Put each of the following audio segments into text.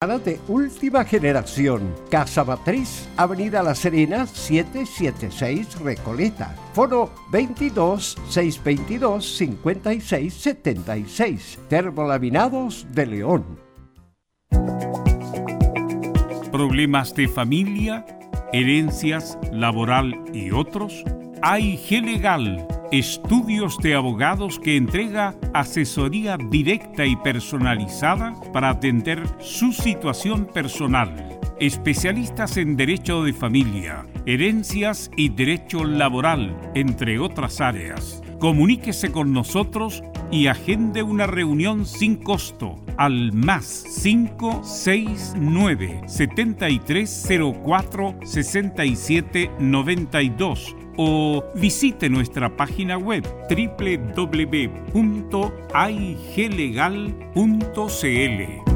de última generación. Casa Matriz, Avenida La Serena, 776 Recoleta. Foro 22 622 56 76. Termolaminados de León. ¿Problemas de familia, herencias, laboral y otros? AIG Legal Estudios de Abogados que entrega asesoría directa y personalizada para atender su situación personal. Especialistas en Derecho de Familia, Herencias y Derecho Laboral, entre otras áreas. Comuníquese con nosotros y agende una reunión sin costo al más 569 7304 6792 o visite nuestra página web www.iglegal.cl.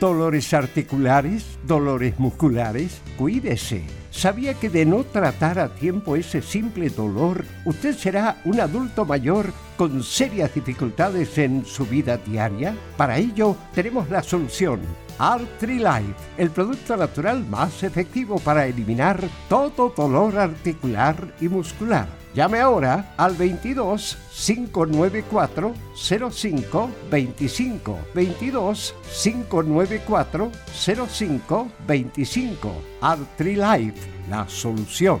Dolores articulares, dolores musculares, cuídese. ¿Sabía que de no tratar a tiempo ese simple dolor, usted será un adulto mayor con serias dificultades en su vida diaria? Para ello, tenemos la solución Life, el producto natural más efectivo para eliminar todo dolor articular y muscular. Llame ahora al 22 594 05 25 22 594 05 25 Life, la solución.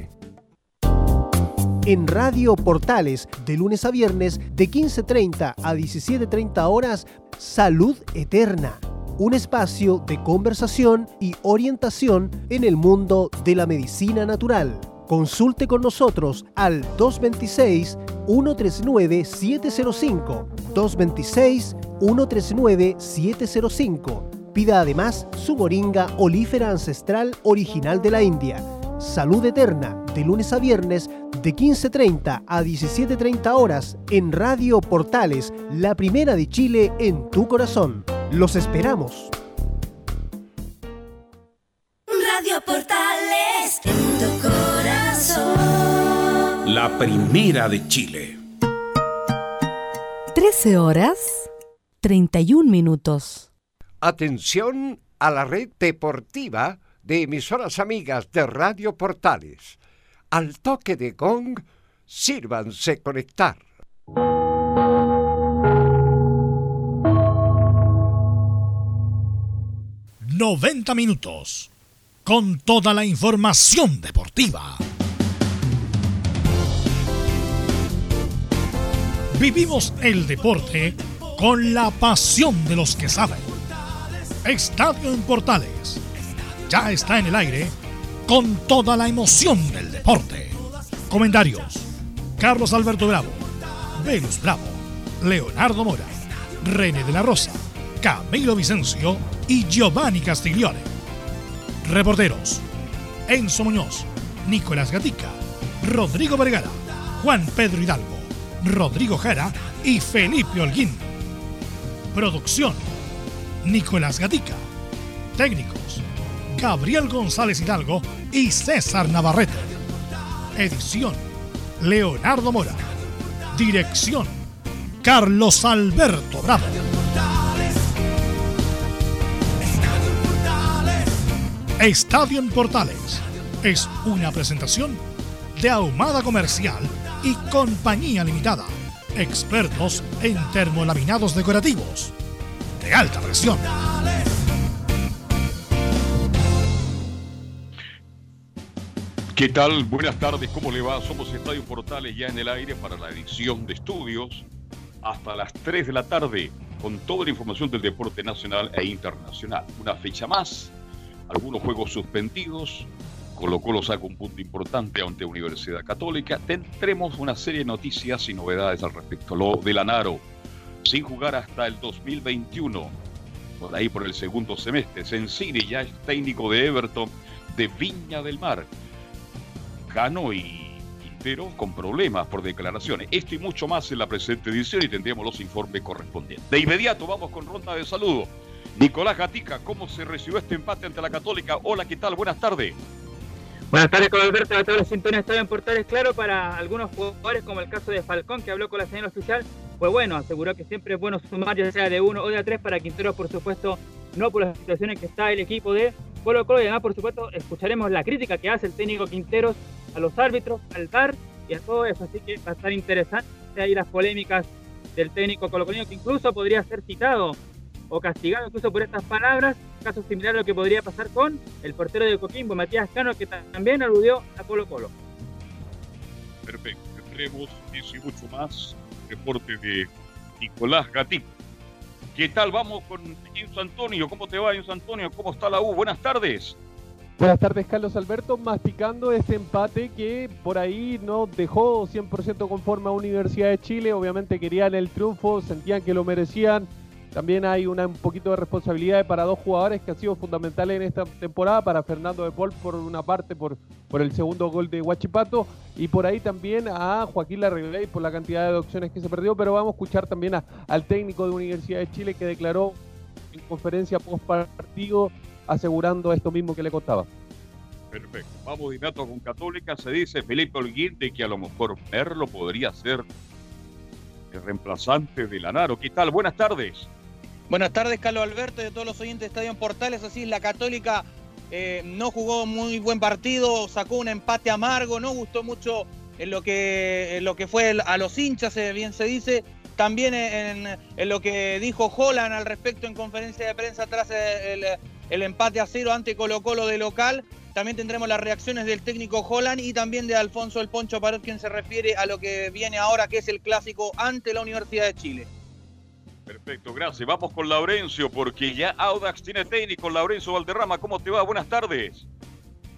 en Radio Portales de lunes a viernes de 15.30 a 17.30 horas Salud Eterna, un espacio de conversación y orientación en el mundo de la medicina natural. Consulte con nosotros al 226-139-705. 226-139-705. Pida además su moringa olífera ancestral original de la India. Salud Eterna, de lunes a viernes de 15.30 a 17.30 horas en Radio Portales, la primera de Chile en tu corazón. Los esperamos. Radio Portales en tu corazón. La primera de Chile. 13 horas 31 minutos. Atención a la red deportiva de emisoras amigas de Radio Portales al toque de gong, sírvanse conectar. ...90 minutos... ...con toda la información deportiva. Vivimos el deporte... ...con la pasión de los que saben. Estadio en Portales... ...ya está en el aire con toda la emoción del deporte. Comentarios: Carlos Alberto Bravo, Venus Bravo, Leonardo Mora, René de la Rosa, Camilo Vicencio y Giovanni Castiglione. Reporteros: Enzo Muñoz, Nicolás Gatica, Rodrigo Vergara, Juan Pedro Hidalgo, Rodrigo Jara y Felipe Holguín. Producción: Nicolás Gatica. Técnicos: Gabriel González Hidalgo y César Navarrete. Edición, Leonardo Mora. Dirección, Carlos Alberto Bravo. Estadio en Portales es una presentación de Ahumada Comercial y Compañía Limitada, expertos en termolaminados decorativos de alta presión. ¿Qué tal? Buenas tardes, ¿cómo le va? Somos Estadio Portales ya en el aire para la edición de estudios hasta las 3 de la tarde con toda la información del deporte nacional e internacional. Una fecha más, algunos juegos suspendidos, Colo Colo saca un punto importante ante Universidad Católica. Tendremos una serie de noticias y novedades al respecto. Lo de Lanaro, sin jugar hasta el 2021, por ahí por el segundo semestre. Sensini ya es técnico de Everton de Viña del Mar. Cano y Quintero con problemas por declaraciones. Esto y mucho más en la presente edición y tendremos los informes correspondientes. De inmediato vamos con ronda de saludo. Nicolás Gatica, ¿cómo se recibió este empate ante la Católica? Hola, ¿qué tal? Buenas tardes. Buenas tardes con Alberto, a todos los sintonías están en Portales Claro para algunos jugadores como el caso de Falcón que habló con la señal oficial, pues bueno, aseguró que siempre es bueno sumar ya sea de uno o de a tres para Quintero por supuesto no por las situaciones que está el equipo de Colo Colo y además por supuesto escucharemos la crítica que hace el técnico Quinteros a los árbitros, al VAR y a todo eso, así que va a estar interesante ahí las polémicas del técnico colocolino que incluso podría ser citado o castigado incluso por estas palabras, caso similar a lo que podría pasar con el portero de Coquimbo, Matías Cano, que también aludió a Colo Colo. Perfecto, tendremos y mucho más, reporte de Nicolás Gatito. ¿Qué tal? Vamos con Inso Antonio. ¿Cómo te va, Inso Antonio? ¿Cómo está la U? Buenas tardes. Buenas tardes, Carlos Alberto. Masticando este empate que por ahí no dejó 100% conforme a Universidad de Chile. Obviamente querían el triunfo, sentían que lo merecían. También hay una, un poquito de responsabilidad para dos jugadores que han sido fundamentales en esta temporada, para Fernando de Paul por una parte por, por el segundo gol de Huachipato y por ahí también a Joaquín Larribey por la cantidad de opciones que se perdió, pero vamos a escuchar también a, al técnico de Universidad de Chile que declaró en conferencia post partido asegurando esto mismo que le costaba. Perfecto. Vamos de inmediato con Católica. Se dice Felipe Holguín de que a lo mejor Merlo podría ser el reemplazante de Lanaro. ¿Qué tal? Buenas tardes. Buenas tardes, Carlos Alberto y de todos los oyentes de Estadio Portales. Así es, la Católica eh, no jugó muy buen partido, sacó un empate amargo, no gustó mucho en lo que, lo que fue a los hinchas, eh, bien se dice. También en, lo que dijo Holland al respecto en conferencia de prensa tras el, el empate a cero ante Colo Colo de local. También tendremos las reacciones del técnico Holland y también de Alfonso El Poncho Pared, quien se refiere a lo que viene ahora, que es el clásico ante la Universidad de Chile. Perfecto, gracias. Vamos con Laurencio, porque ya Audax tiene técnico. Laurencio Valderrama, ¿cómo te va? Buenas tardes.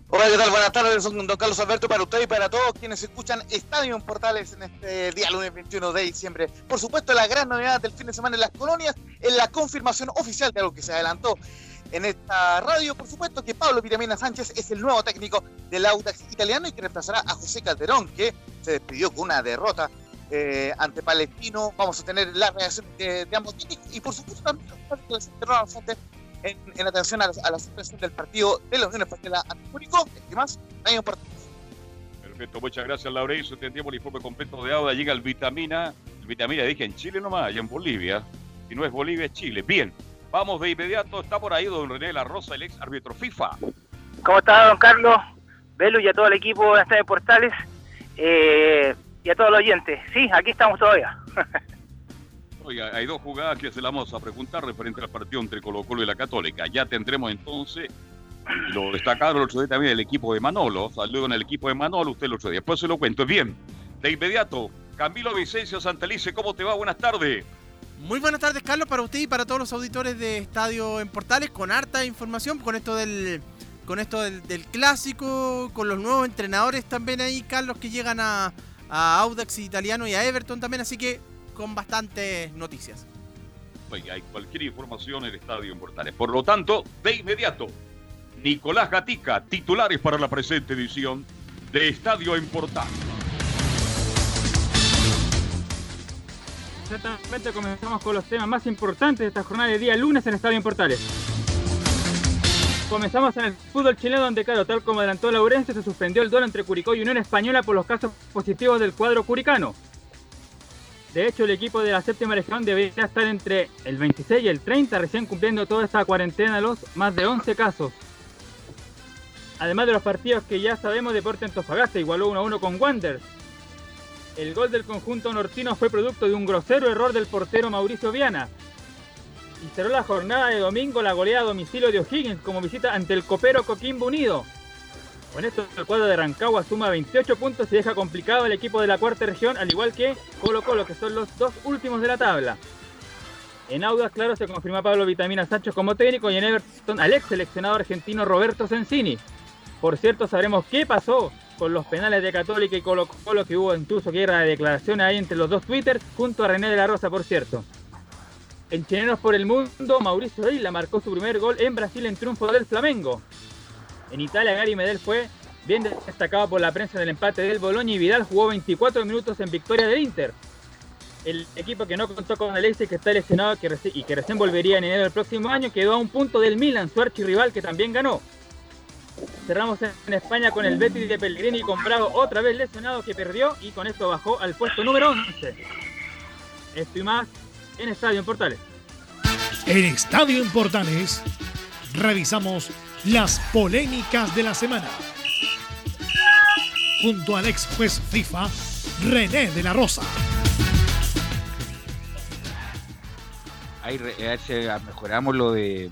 Hola, ¿qué tal? Buenas tardes, don Carlos Alberto, para usted y para todos quienes escuchan Estadio en Portales en este día lunes 21 de diciembre. Por supuesto, la gran novedad del fin de semana en las colonias es la confirmación oficial de algo que se adelantó en esta radio, por supuesto, que Pablo Vitamina Sánchez es el nuevo técnico del Audax italiano y que reemplazará a José Calderón, que se despidió con una derrota eh, ante Palestino. Vamos a tener la reacción de, de ambos técnicos y, por supuesto, también en, en atención a la, a la suspensión del partido de la Unión Española ante Curicó. ¿Qué más? Hay un partido. Perfecto, muchas gracias, Laurencio. Tendríamos el informe completo de Auda. Llega el Vitamina. El Vitamina, dije, en Chile nomás, allá en Bolivia. Si no es Bolivia, es Chile. Bien. Vamos de inmediato, está por ahí don René La Rosa, el ex árbitro FIFA. ¿Cómo está, don Carlos? Belu y a todo el equipo de Portales eh, y a todos los oyentes. Sí, aquí estamos todavía. Oiga, hay dos jugadas que se las vamos a preguntar referente al partido entre Colo Colo y la Católica. Ya tendremos entonces, lo destacaron el otro día también el equipo de Manolo. Saludo en el equipo de Manolo, usted el otro día. Después se lo cuento. Bien, de inmediato, Camilo Vicencio Santelice, ¿cómo te va? Buenas tardes. Muy buenas tardes, Carlos, para usted y para todos los auditores de Estadio en Portales, con harta información, con esto del con esto del, del clásico, con los nuevos entrenadores también ahí, Carlos, que llegan a, a Audax Italiano y a Everton también, así que con bastantes noticias. Oiga, hay cualquier información en el Estadio en Portales. Por lo tanto, de inmediato, Nicolás Gatica, titulares para la presente edición de Estadio en Portales. Exactamente, comenzamos con los temas más importantes de esta jornada de día lunes en Estadio en Portales. Comenzamos en el fútbol chileno donde, claro, tal como adelantó Laurencio, se suspendió el duelo entre Curicó y Unión Española por los casos positivos del cuadro curicano. De hecho, el equipo de la séptima región debería estar entre el 26 y el 30, recién cumpliendo toda esta cuarentena los más de 11 casos. Además de los partidos que ya sabemos, Deporte Antofagasta igualó 1 a 1 con Wander. El gol del conjunto nortino fue producto de un grosero error del portero Mauricio Viana. Y cerró la jornada de domingo la goleada a domicilio de O'Higgins como visita ante el copero Coquimbo Unido. Con esto el cuadro de Rancagua suma 28 puntos y deja complicado el equipo de la cuarta región, al igual que Colo Colo, que son los dos últimos de la tabla. En Audas, claro, se confirma Pablo Vitamina Sancho como técnico y en Everton al ex seleccionado argentino Roberto Sensini. Por cierto, sabremos qué pasó con los penales de Católica y Colo Colo que hubo incluso guerra de declaraciones ahí entre los dos Twitter, junto a René de la Rosa, por cierto. En Chilenos por el Mundo, Mauricio Isla marcó su primer gol en Brasil en triunfo del Flamengo. En Italia, Gary Medel fue bien destacado por la prensa del empate del Bologna y Vidal jugó 24 minutos en victoria del Inter. El equipo que no contó con Alexis, que está lesionado y que recién volvería en enero del próximo año, quedó a un punto del Milan, su archirrival que también ganó. Cerramos en España con el Betis de Pellegrini con Bravo otra vez lesionado que perdió y con esto bajó al puesto número 11. Esto y más en Estadio en Portales. En Estadio en Portales revisamos las polémicas de la semana. Junto al ex juez FIFA, René de la Rosa. Ahí mejoramos lo de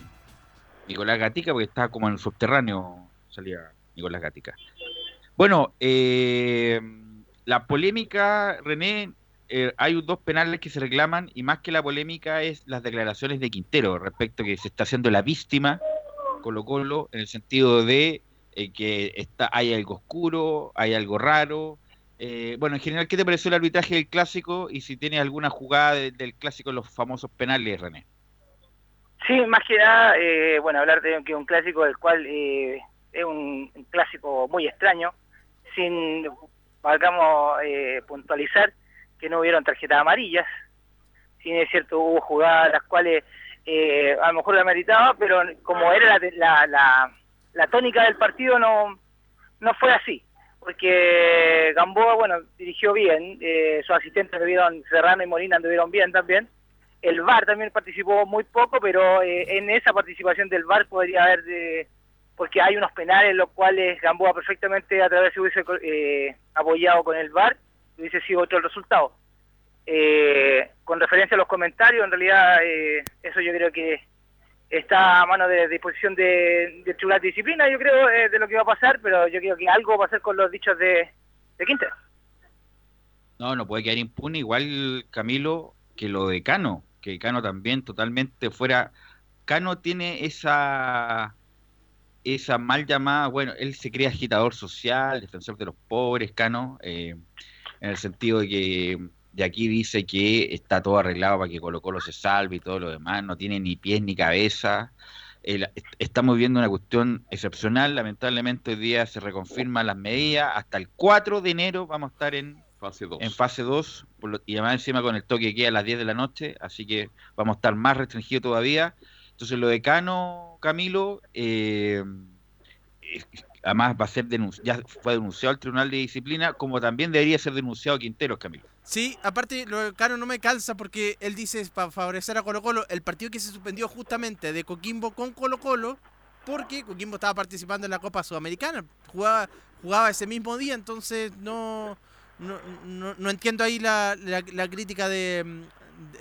Nicolás Gatica, porque está como en el subterráneo, salía Nicolás Gatica. Bueno, eh, la polémica, René, eh, hay dos penales que se reclaman y más que la polémica es las declaraciones de Quintero respecto a que se está haciendo la víctima Colo Colo en el sentido de eh, que está, hay algo oscuro, hay algo raro. Eh, bueno, en general, ¿qué te pareció el arbitraje del clásico y si tienes alguna jugada del clásico en los famosos penales, René? Sí, más que nada, bueno, hablar de que un clásico del cual es un, clásico muy extraño, sin, valgamos puntualizar, que no hubieron tarjetas amarillas. Sí, es cierto, hubo jugadas las cuales eh, a lo mejor la meritaba, pero como era la, la, la, tónica del partido, no, no fue así. Porque Gamboa, bueno, dirigió bien, eh, sus asistentes debieron, Serrano y Molina anduvieron bien también. El VAR también participó muy poco, pero eh, en esa participación del VAR podría haber, de, porque hay unos penales en los cuales Gamboa perfectamente a través se hubiese eh, apoyado con el VAR hubiese sido otro el resultado. Eh, con referencia a los comentarios, en realidad eh, eso yo creo que está a mano de disposición de, de Tribunal de Disciplina, yo creo, eh, de lo que va a pasar, pero yo creo que algo va a pasar con los dichos de, de Quintero. No, no puede quedar impune, igual Camilo, que lo de Cano, que Cano también totalmente fuera... Cano tiene esa esa mal llamada, bueno, él se cree agitador social, defensor de los pobres, Cano, eh, en el sentido de que de aquí dice que está todo arreglado para que Colo Colo se salve y todo lo demás, no tiene ni pies ni cabeza. estamos viendo una cuestión excepcional, lamentablemente hoy día se reconfirman las medidas, hasta el 4 de enero vamos a estar en fase 2, en fase 2 y además encima con el toque que a las 10 de la noche, así que vamos a estar más restringidos todavía. Entonces lo de Cano, Camilo, eh, además va a ser ya fue denunciado al Tribunal de Disciplina, como también debería ser denunciado Quinteros, Camilo. Sí, aparte lo de Cano no me calza porque él dice para favorecer a Colo Colo el partido que se suspendió justamente de Coquimbo con Colo Colo porque Coquimbo estaba participando en la Copa Sudamericana, jugaba, jugaba ese mismo día, entonces no, no, entiendo ahí la, la, crítica de,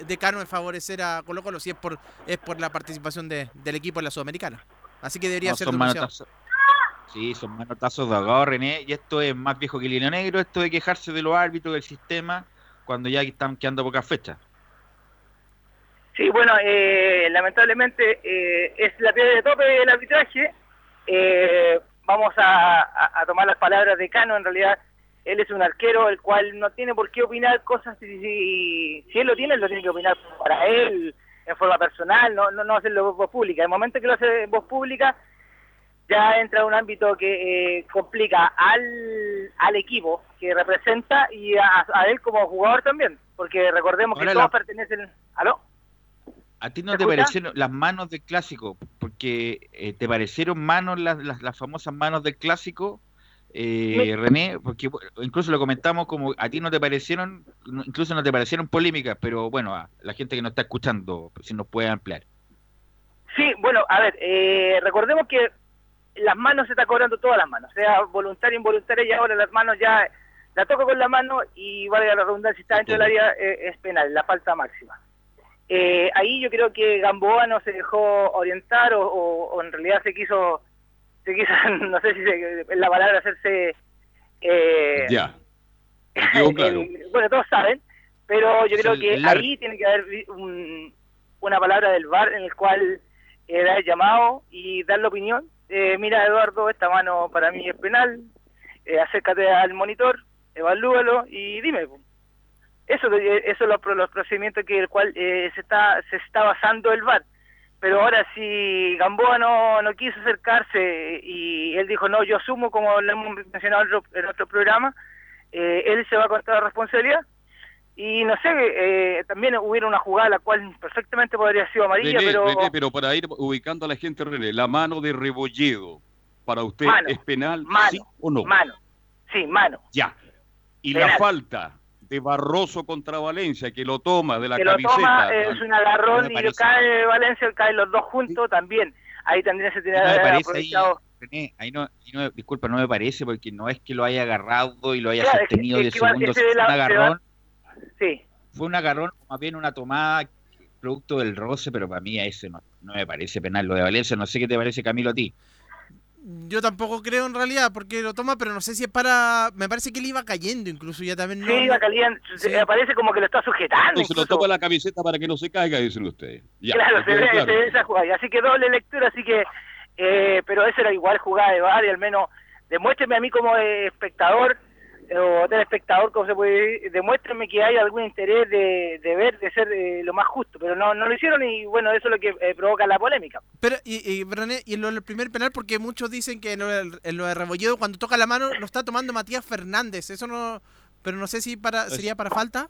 de Cano en favorecer a Colo Colo si es por, es por la participación de, del equipo en la Sudamericana. Así que debería ser denunciado. Sí, son manotazos de ahogado, René. Y esto es más viejo que el hilo negro, esto de quejarse de los árbitros del sistema cuando ya están quedando pocas fechas. Sí, bueno, eh, lamentablemente eh, es la piedra de tope del arbitraje. Eh, vamos a, tomar las palabras de Cano, en realidad él es un arquero el cual no tiene por qué opinar cosas, si, si, él lo tiene, él lo tiene que opinar para él, en forma personal, no, no, no hacerlo en voz pública. El momento que lo hace en voz pública, ya entra un ámbito que eh, complica al, al equipo que representa y a, él como jugador también, porque recordemos que todos pertenecen... ¿Aló? ¿A ti no te, parecieron las manos del clásico? Porque eh, te parecieron manos las, las, famosas manos del clásico, eh, René, porque incluso lo comentamos como a ti no te parecieron, incluso no te parecieron polémicas, pero bueno, a la gente que nos está escuchando, si nos puede ampliar. Sí, bueno, a ver, recordemos que las manos se está cobrando todas las manos, sea voluntaria involuntaria, y ahora las manos ya la toco con la mano y valga la redundancia, si está dentro del área eh, es penal, la falta máxima. Eh, ahí yo creo que Gamboa no se dejó orientar o, en realidad se quiso, se quiso, no sé si es la palabra hacerse... Eh, ya. bueno, todos saben, pero yo creo que ahí tiene que haber una palabra del VAR en el cual dar el llamado y dar la opinión eh, mira Eduardo, esta mano para mí es penal, eh, acércate al monitor, evalúalo y dime. Eso, eh, eso es los, los procedimientos que el cual se está se está basando el VAR. Pero ahora si Gamboa no, no quiso acercarse y él dijo, no, yo asumo, como lo hemos mencionado en otro, programa, él se va a contar la responsabilidad. Y no sé, eh, también hubiera una jugada la cual perfectamente podría haber sido amarilla, René, pero... René, pero para ir ubicando a la gente, René, la mano de Rebolledo, ¿para usted Mano, es penal, mano, sí o no? Mano, sí, mano. Ya. Y Penal. la falta de Barroso contra Valencia, que lo toma de la que lo camiseta. toma, es un agarrón y cae Valencia, caen los dos juntos también. Ahí también se tiene No aprovechado. René, ahí no, ahí no- disculpa, no me parece porque no es que lo haya agarrado y lo haya Claro, es que- sostenido es 10 que segundos, de fue la- un agarrón, Sí. fue un agarrón, más bien una tomada producto del roce, pero para mí a ese no, no me parece penal. Lo de Valencia, no sé qué te parece Camilo a ti. Yo tampoco creo en realidad porque lo toma, pero no sé si es para. Me parece que él iba cayendo incluso ya también. Sí, va caliente, se- parece como que lo está sujetando. Entonces lo toma la camiseta para que no se caiga, dicen ustedes. Ya, claro, se ve, claro. se ve esa jugada. Así que doble lectura, así que. Eh, pero esa era igual jugada de VAR y al menos demuéstreme a mí como espectador o telespectador, como se puede decir, demuéstrenme que hay algún interés de, de ver, de ser eh, lo más justo. Pero no, no lo hicieron y bueno, eso es lo que eh, provoca la polémica. Pero, y, y, René, y en lo del primer penal, porque muchos dicen que en lo, del- en lo de Rebolledo, cuando toca la mano, lo está tomando Matías Fernández. Eso no. Pero no sé si para sería para falta.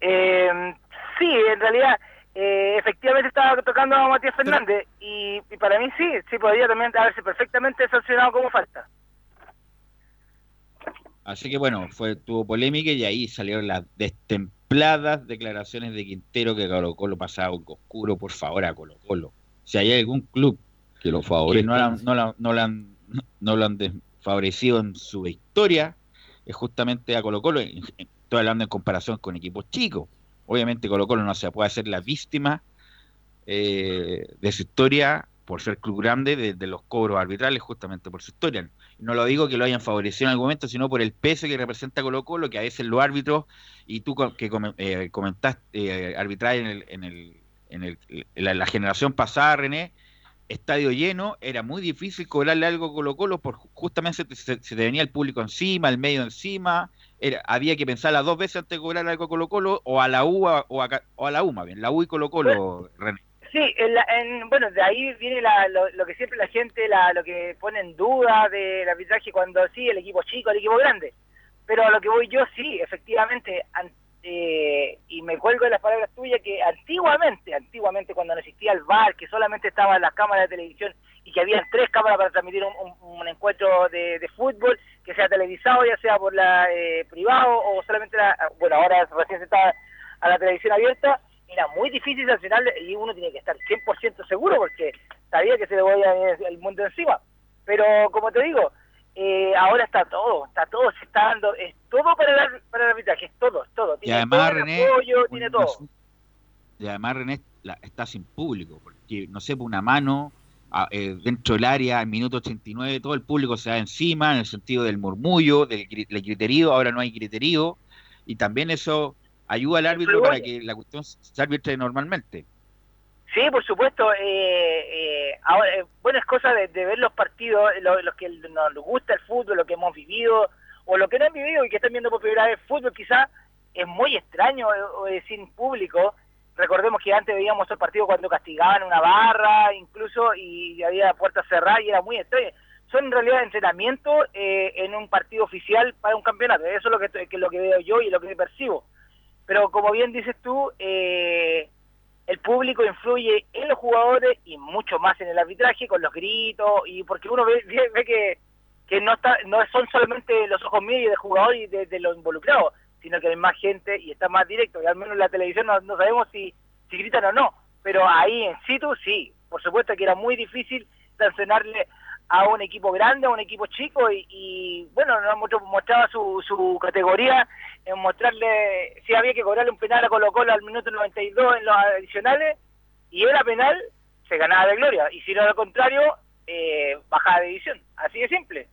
Eh, sí, en realidad, eh, efectivamente estaba tocando a Matías Fernández y, y para mí sí, sí podría también haberse perfectamente sancionado como falta. Así que bueno, fue tuvo polémica y ahí salieron las destempladas declaraciones de Quintero que Colo Colo pasaba algo oscuro, por favor, a Colo Colo. Si hay algún club que lo que favorezca. no, la- no, la- no, la no lo han desfavorecido en su historia, es justamente a Colo Colo. Estoy hablando en comparación con equipos chicos. Obviamente Colo Colo no se puede hacer la víctima eh, de su historia por ser club grande de, de los cobros arbitrales, justamente por su historia. No lo digo que lo hayan favorecido en algún momento, sino por el peso que representa Colo Colo, que a veces los árbitros, y tú que eh, comentaste eh, arbitraje en, el, en, el, en, el- en la, la generación pasada, René, estadio lleno, era muy difícil cobrarle algo a Colo Colo, por justamente se, te- se- te venía el público encima, el medio encima, era, había que pensarla dos veces antes de cobrar algo a Colo Colo, o a la U, a- o a, o a la U más bien, la U y Colo Colo, René. Sí, en la- en- bueno, de ahí viene la- lo, lo que siempre la gente, la, lo que pone en duda del arbitraje cuando sí, el equipo chico, el equipo grande. Pero a lo que voy yo, sí, efectivamente, eh, y me cuelgo de las palabras tuyas, que antiguamente, antiguamente cuando no existía el VAR, que solamente estaban las cámaras de televisión y que habían tres cámaras para transmitir un encuentro de, de fútbol, que sea televisado, ya sea por la eh, privado o solamente la, bueno, ahora recién se está a la televisión abierta, era muy difícil sancionarle y uno tiene que estar 100% seguro porque sabía que se le voy a el mundo encima. Pero como te digo, eh, ahora está todo, está todo, se está dando, es todo para el, ar- para el arbitraje, es todo, es todo. Y Tiene además, todo René, apoyo, tiene todo. Y además, René, la- está sin público, porque, no sé, una mano a- eh, dentro del área, en minuto 89, todo el público se da encima, en el sentido del murmullo, del, del griterío, ahora no hay griterío, y también eso ayuda al árbitro para que la cuestión se arbitre normalmente. Sí, por supuesto. eh, eh, ahora, eh, bueno, es cosa de, de ver los partidos, lo- los que nos gusta el fútbol, lo que hemos vivido, o lo que no han vivido y que están viendo por primera vez fútbol, quizás es muy extraño eh, sin público. Recordemos que antes veíamos el partido cuando castigaban una barra, incluso, y había puertas cerradas y era muy extraño. Son en realidad entrenamientos eh, en un partido oficial para un campeonato. Eso es lo que, que es lo que veo yo y lo que percibo. Pero como bien dices tú, eh, el público influye en los jugadores y mucho más en el arbitraje con los gritos y porque uno ve, ve, que, que no está no son solamente los ojos y del jugador y de, de los involucrados sino que hay más gente y está más directo y al menos en la televisión no, no sabemos si, si gritan o no pero ahí en situ sí por supuesto que era muy difícil sancionarle a un equipo grande, a un equipo chico y, y, bueno, nos mostraba su, su categoría en mostrarle si había que cobrarle un penal a Colo Colo al minuto 92 en los adicionales y era penal, se ganaba de gloria y si no lo contrario, eh, bajaba de división, así de simple.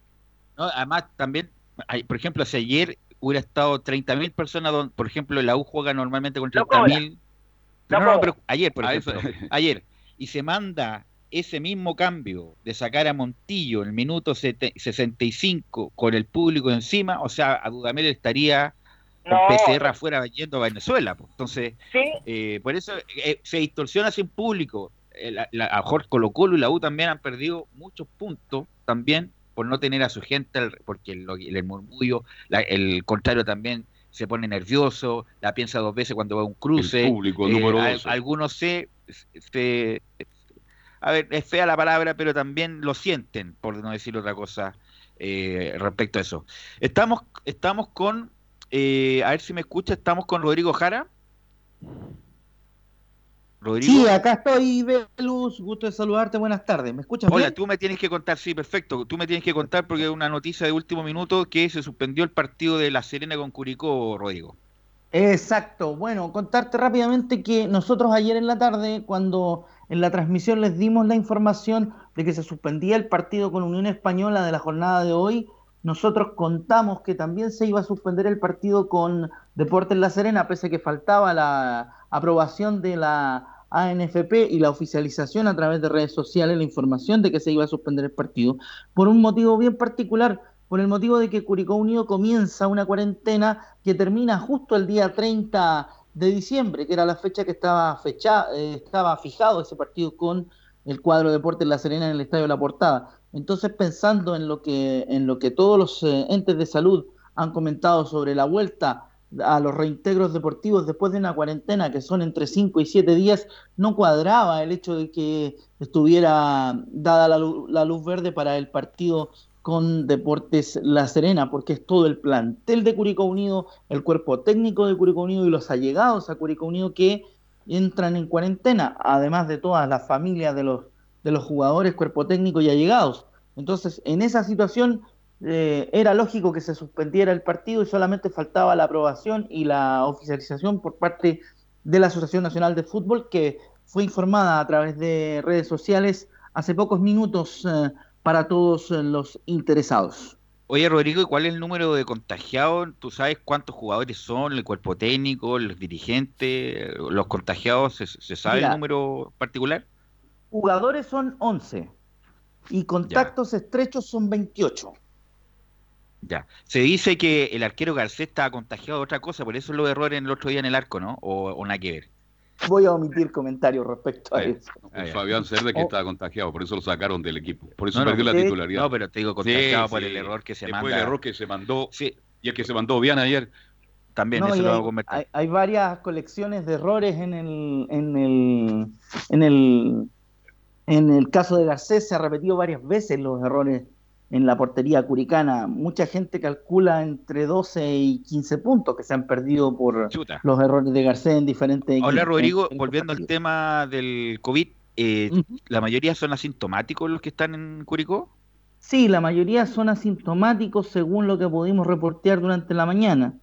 ¿no? Además, también, hay- por ejemplo, si ayer hubiera estado 30.000 personas, don- por ejemplo, la U juega normalmente con No cobra. 30.000. No No, no, pero ayer, por A ejemplo, ayer, y se manda ese mismo cambio de sacar a Montillo en el minuto sete- 65 con el público encima, o sea, a Dudamel estaría con PCR afuera yendo a Venezuela. Pues. Entonces, eh, por eso eh, se distorsiona sin público. La, la, a Jorge Colo Colo y la U también han perdido muchos puntos también por no tener a su gente, porque el, el murmullo, el contrario también se pone nervioso, la piensa dos veces cuando va a un cruce. El público, número dos. Algunos se, se, A ver, es fea la palabra, pero también lo sienten, por no decir otra cosa eh, respecto a eso. Estamos, estamos con, eh, a ver si me escucha, estamos con Rodrigo Jara. Rodrigo. Sí, acá estoy, Velus. Gusto de saludarte. Buenas tardes. ¿Me escuchas Hola, tú me tienes que contar, sí, perfecto. Tú me tienes que contar porque es una noticia de último minuto que se suspendió el partido de La Serena con Curicó, Rodrigo. Exacto. Bueno, contarte rápidamente que nosotros ayer en la tarde, cuando en la transmisión les dimos la información de que se suspendía el partido con Unión Española de la jornada de hoy, nosotros contamos que también se iba a suspender el partido con Deportes La Serena, pese a que faltaba la aprobación de la ANFP y la oficialización a través de redes sociales, la información de que se iba a suspender el partido, por un motivo bien particular, por el motivo de que Curicó Unido comienza una cuarentena que termina justo el día 30 de diciembre, que era la fecha que estaba, fecha, eh, estaba fijado ese partido con el cuadro Deportes La Serena en el Estadio La Portada. Entonces, pensando en lo que, en lo que todos los eh, entes de salud han comentado sobre la vuelta a los reintegros deportivos después de una cuarentena que son entre 5 y 7 días, no cuadraba el hecho de que estuviera dada la, la luz verde para el partido con Deportes La Serena, porque es todo el plantel de Curicó Unido, el cuerpo técnico de Curicó Unido y los allegados a Curicó Unido que entran en cuarentena, además de todas las familias de los, de los jugadores, cuerpo técnico y allegados. Entonces, en esa situación eh, era lógico que se suspendiera el partido y solamente faltaba la aprobación y la oficialización por parte de la Asociación Nacional de Fútbol, que fue informada a través de redes sociales hace pocos minutos eh, para todos los interesados. Oye, Rodrigo, ¿y cuál es el número de contagiados? ¿Tú sabes cuántos jugadores son, el cuerpo técnico, los dirigentes, los contagiados? ¿Se, sabe el número particular? Jugadores son 11 y contactos estrechos son 28. Ya. Se dice que el arquero Garcés estaba contagiado de otra cosa, por eso lo errores en el otro día en el arco, ¿no? O, o nada que ver voy a omitir comentarios respecto a eso. Fabián Cerde que oh. estaba contagiado, por eso lo sacaron del equipo. Por eso perdió la titularidad. No, pero te digo contagiado por el error que se mandó. Fue el error que se mandó. Y el que se mandó bien ayer. También eso lo hago hay, hay, varias colecciones de errores en el, en el, en el, en el caso de Garcés. Se ha repetido varias veces los errores en la portería curicana. Mucha gente calcula entre 12 y 15 puntos que se han perdido por los errores de Garcés en diferentes... Hola Rodrigo, volviendo al tema del COVID, eh, ¿la mayoría son asintomáticos los que están en Curicó? Sí, la mayoría son asintomáticos según lo que pudimos reportear durante la mañana.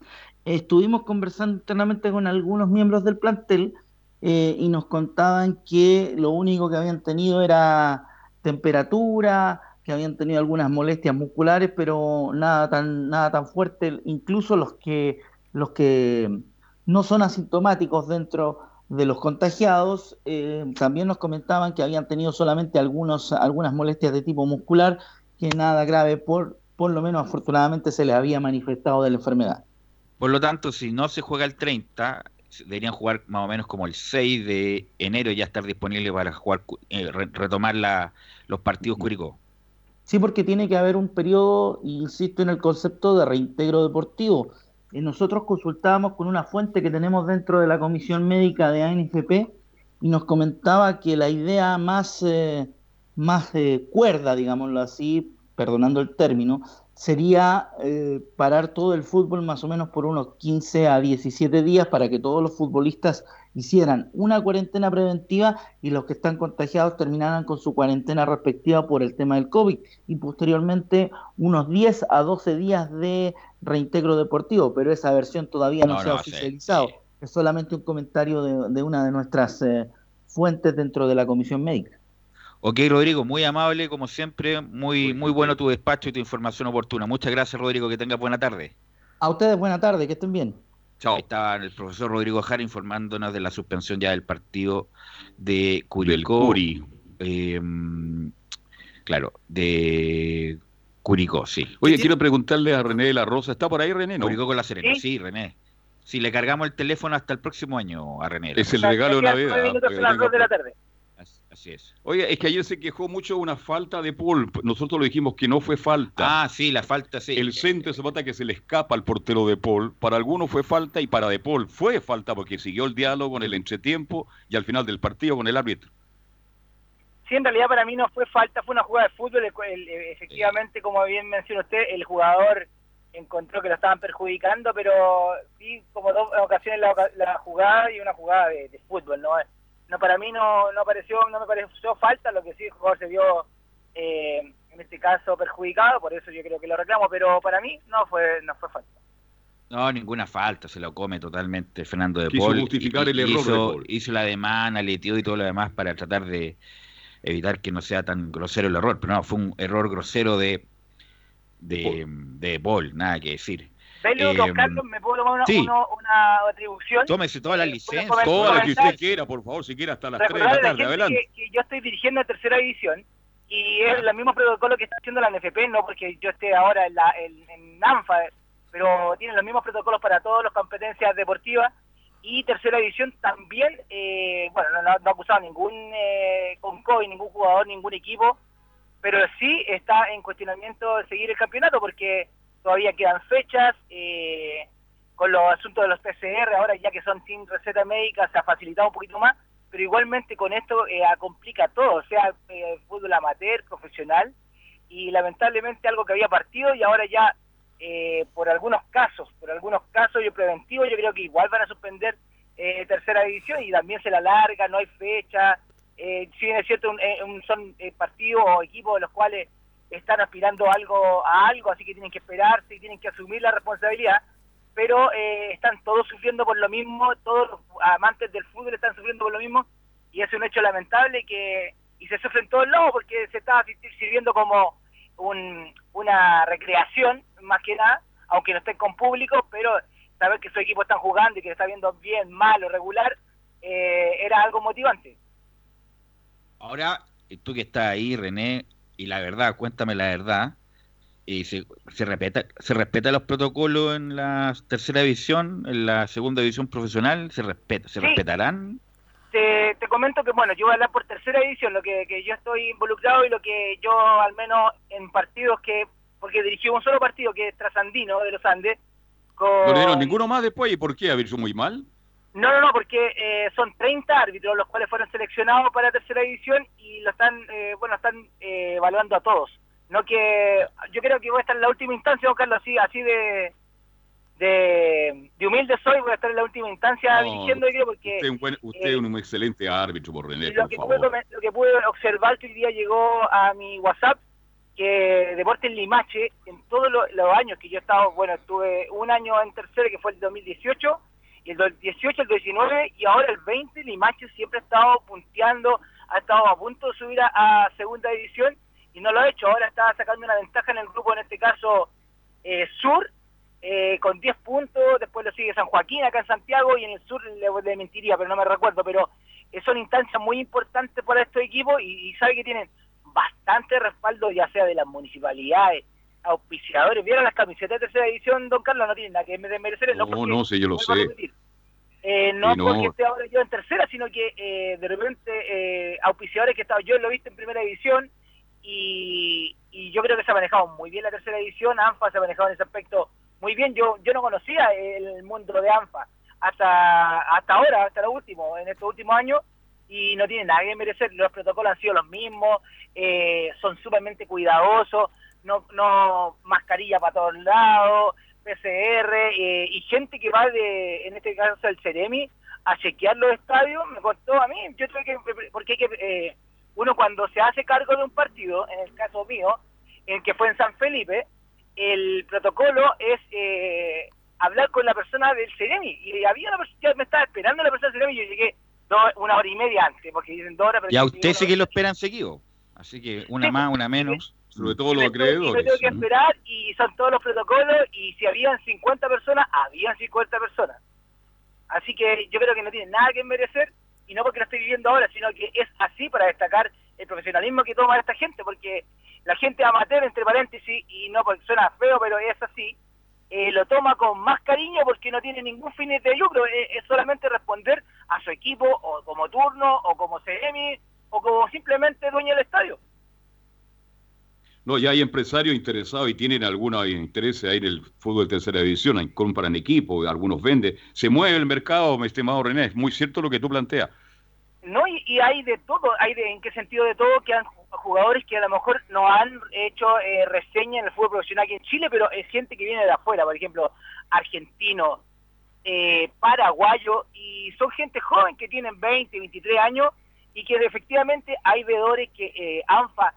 Estuvimos conversando internamente con algunos miembros del plantel eh, y nos contaban que lo único que habían tenido era temperatura, que habían tenido algunas molestias musculares, pero nada tan, nada tan fuerte, incluso los que, los que no son asintomáticos dentro de los contagiados, eh, también nos comentaban que habían tenido solamente algunos, algunas molestias de tipo muscular, que nada grave, por, por lo menos afortunadamente se les había manifestado de la enfermedad. Por lo tanto, si no se juega el 30, deberían jugar más o menos como el 6 de enero y ya estar disponible para jugar eh, retomar la, los partidos Curicó. Sí, porque tiene que haber un periodo, insisto en el concepto de reintegro deportivo. Y nosotros consultábamos con una fuente que tenemos dentro de la comisión médica de ANFP y nos comentaba que la idea más, eh, más eh, cuerda, digámoslo así, perdonando el término, sería eh, parar todo el fútbol más o menos por unos 15 a 17 días para que todos los futbolistas hicieran una cuarentena preventiva y los que están contagiados terminaran con su cuarentena respectiva por el tema del COVID y posteriormente unos 10 a 12 días de reintegro deportivo, pero esa versión todavía no, se ha oficializado. Es solamente un comentario de, una de nuestras eh, fuentes dentro de la comisión médica. Ok, Rodrigo, muy amable, como siempre, muy, muy bueno tu despacho y tu información oportuna. Muchas gracias, Rodrigo, que tengas buena tarde. A ustedes, buena tarde, que estén bien. Chao. Estaba el profesor Rodrigo Jara informándonos de la suspensión ya del partido de Curicó. Em, claro, de Curicó, sí. Oye, quiero preguntarle a René de la Rosa, ¿está por ahí René? Curicó con la Serena, ¿Sí? René. si le cargamos el teléfono hasta el próximo año a René. Es el regalo de Navidad. 2 de la tarde. Así es. Oye, es que ayer se quejó mucho de una falta de Paul. Nosotros lo dijimos que no fue falta. Ah, sí, la falta, sí. El centro se nota que se le escapa al portero de Paul. Para algunos fue falta y para de Paul fue falta porque siguió el diálogo en el entretiempo y al final del partido con el árbitro. Sí, en realidad para mí no fue falta, fue una jugada de fútbol. el- el- efectivamente, como bien menciona usted, el jugador encontró que lo estaban perjudicando, pero sí, como dos ocasiones la, la jugada y una jugada de, de fútbol. No, no para mí no, no pareció, no me pareció falta, lo que sí el jugador se vio eh, en este caso perjudicado, por eso yo creo que lo reclamo, pero para mí no fue, no fue falta. No, ninguna falta, se lo come totalmente Fernando de Quiso Paul. justificar el error de hizo, Paul. hizo la demanda, aleteó y todo lo demás para tratar de evitar que no sea tan grosero el error. Pero no, fue un error grosero de, de, de Paul, nada que decir. Eh, don Carlos, ¿me puedo tomar una, sí. uno- una atribución? Tómese toda la Eh, licencia. Toda la que usted quiera, por favor, si quiere hasta las 3 de la la tarde. gente Adelante. que, que yo estoy dirigiendo en tercera división y es el mismo protocolo que está haciendo la NFP, no porque yo esté ahora en, la, en, en ANFA, pero tienen los mismos protocolos para todas las competencias deportivas y tercera división también, eh, bueno, no, no- no ha acusado ningún eh, con COVID, ningún jugador, ningún equipo, pero sí está en cuestionamiento seguir el campeonato porque todavía quedan fechas, eh, con los asuntos de los PCR, ahora ya que son sin receta médica, se ha facilitado un poquito más, pero igualmente con esto eh, complica todo, o sea, eh, fútbol amateur, profesional, y lamentablemente algo que había partido y ahora ya eh, por algunos casos, por algunos casos yo preventivo, yo creo que igual van a suspender eh, tercera división y también se la larga, no hay fecha, eh, si bien es cierto, un- eh, un- son partidos o equipos de los cuales están aspirando algo a algo, así que tienen que esperarse y tienen que asumir la responsabilidad, pero eh, están todos sufriendo por lo mismo, todos los amantes del fútbol están sufriendo por lo mismo, y es un hecho lamentable que y se sufre en todos lados porque se está sir- sirviendo como un- una recreación, más que nada, aunque no estén con público, pero saber que su equipo están jugando y que está viendo bien, mal o regular, eh, era algo motivante. Ahora, tú que estás ahí, René, y la verdad, cuéntame la verdad, y se, se, respeta, ¿se respeta los protocolos en la tercera división, en la segunda división profesional? ¿Se, respeta, se Sí. respetarán? Te, te comento que, bueno, yo voy a hablar por tercera edición, lo que, que yo estoy involucrado y lo que yo, al menos en partidos que, porque dirigí un solo partido que es Trasandino de los Andes, con... No le dieron ninguno más después. ¿Y por qué? ¿Haber muy mal? No, no, no, porque eh, son 30 árbitros los cuales fueron seleccionados para tercera división y lo están, eh, bueno, están eh, evaluando a todos. No que yo creo que voy a estar en la última instancia, don Carlos, así, así de, de, de humilde soy, voy a estar en la última instancia No, dirigiendo, yo creo, porque Usted, es un buen- usted es un excelente árbitro, por René, lo por que, pude, favor. come- lo que pude observar que hoy día llegó a mi WhatsApp, que Deportes Limache, en todos lo- los años que yo he estado, bueno, estuve un año en tercera, que fue el 2018, y el 2018, el 19, y ahora el 20, Limache siempre ha estado punteando, ha estado a punto de subir a, segunda división, y no lo ha hecho, ahora está sacando una ventaja en el grupo, en este caso eh, Sur, eh, con 10 puntos, después lo sigue San Joaquín acá en Santiago y en el sur le, mentiría, pero no me recuerdo, pero eh, son instancias muy importantes para estos equipos y, y sabe que tienen bastante respaldo ya sea de las municipalidades, auspiciadores, vieron las camisetas de tercera edición, don Carlos, no tienen nada que merecer, no, No, no, sí, yo lo sé. eh, no, Sí, no. porque esté ahora yo en tercera, sino que eh, de repente eh, auspiciadores que estaba yo lo he visto en primera división y, y yo creo que se ha manejado muy bien la tercera división, ANFA se ha manejado en ese aspecto muy bien, yo yo no conocía el mundo de ANFA hasta hasta ahora, hasta lo último, en estos últimos años y no tiene nada que merecer, los protocolos han sido los mismos, eh, son sumamente cuidadosos, no, no mascarilla para todos lados, PCR, eh, y gente que va de, en este caso el Ceremi, a chequear los estadios, me contó a mí, yo tuve que, porque hay que, eh, uno cuando se hace cargo de un partido, en el caso mío, en que fue en San Felipe, el protocolo es eh, hablar con la persona del Ceremi, y había una persona, me estaba esperando la persona del Ceremi, y yo llegué dos- una hora y media antes, porque dicen dos horas, pero Y a usted sí que lo esperan seguido. Así que una Sí, más, una menos. Sobre todo los acreedores. tuve que esperar y son todos los protocolos y si habían 50 personas, habían 50 personas. Así que yo creo que no tiene nada que merecer y no porque lo estoy viviendo ahora, sino que es así para destacar el profesionalismo que toma esta gente, porque la gente amateur, entre paréntesis, y no porque suena feo, pero es así, eh, lo toma con más cariño porque no tiene ningún fin de lucro, eh, es solamente responder a su equipo o como turno o como CM o como simplemente dueño del estadio. No, ya hay empresarios interesados y tienen algunos interés ahí en el fútbol de tercera división, compran equipo, algunos venden. Se mueve el mercado, mi estimado René, es muy cierto lo que tú planteas. No, y, hay de todo, hay de, en qué sentido de todo que han jugadores que a lo mejor no han hecho eh, reseña en el fútbol profesional aquí en Chile, pero es gente que viene de afuera, por ejemplo, argentino, eh, paraguayo, y son gente joven que tienen 20, 23 años y que efectivamente hay veedores que eh, ANFA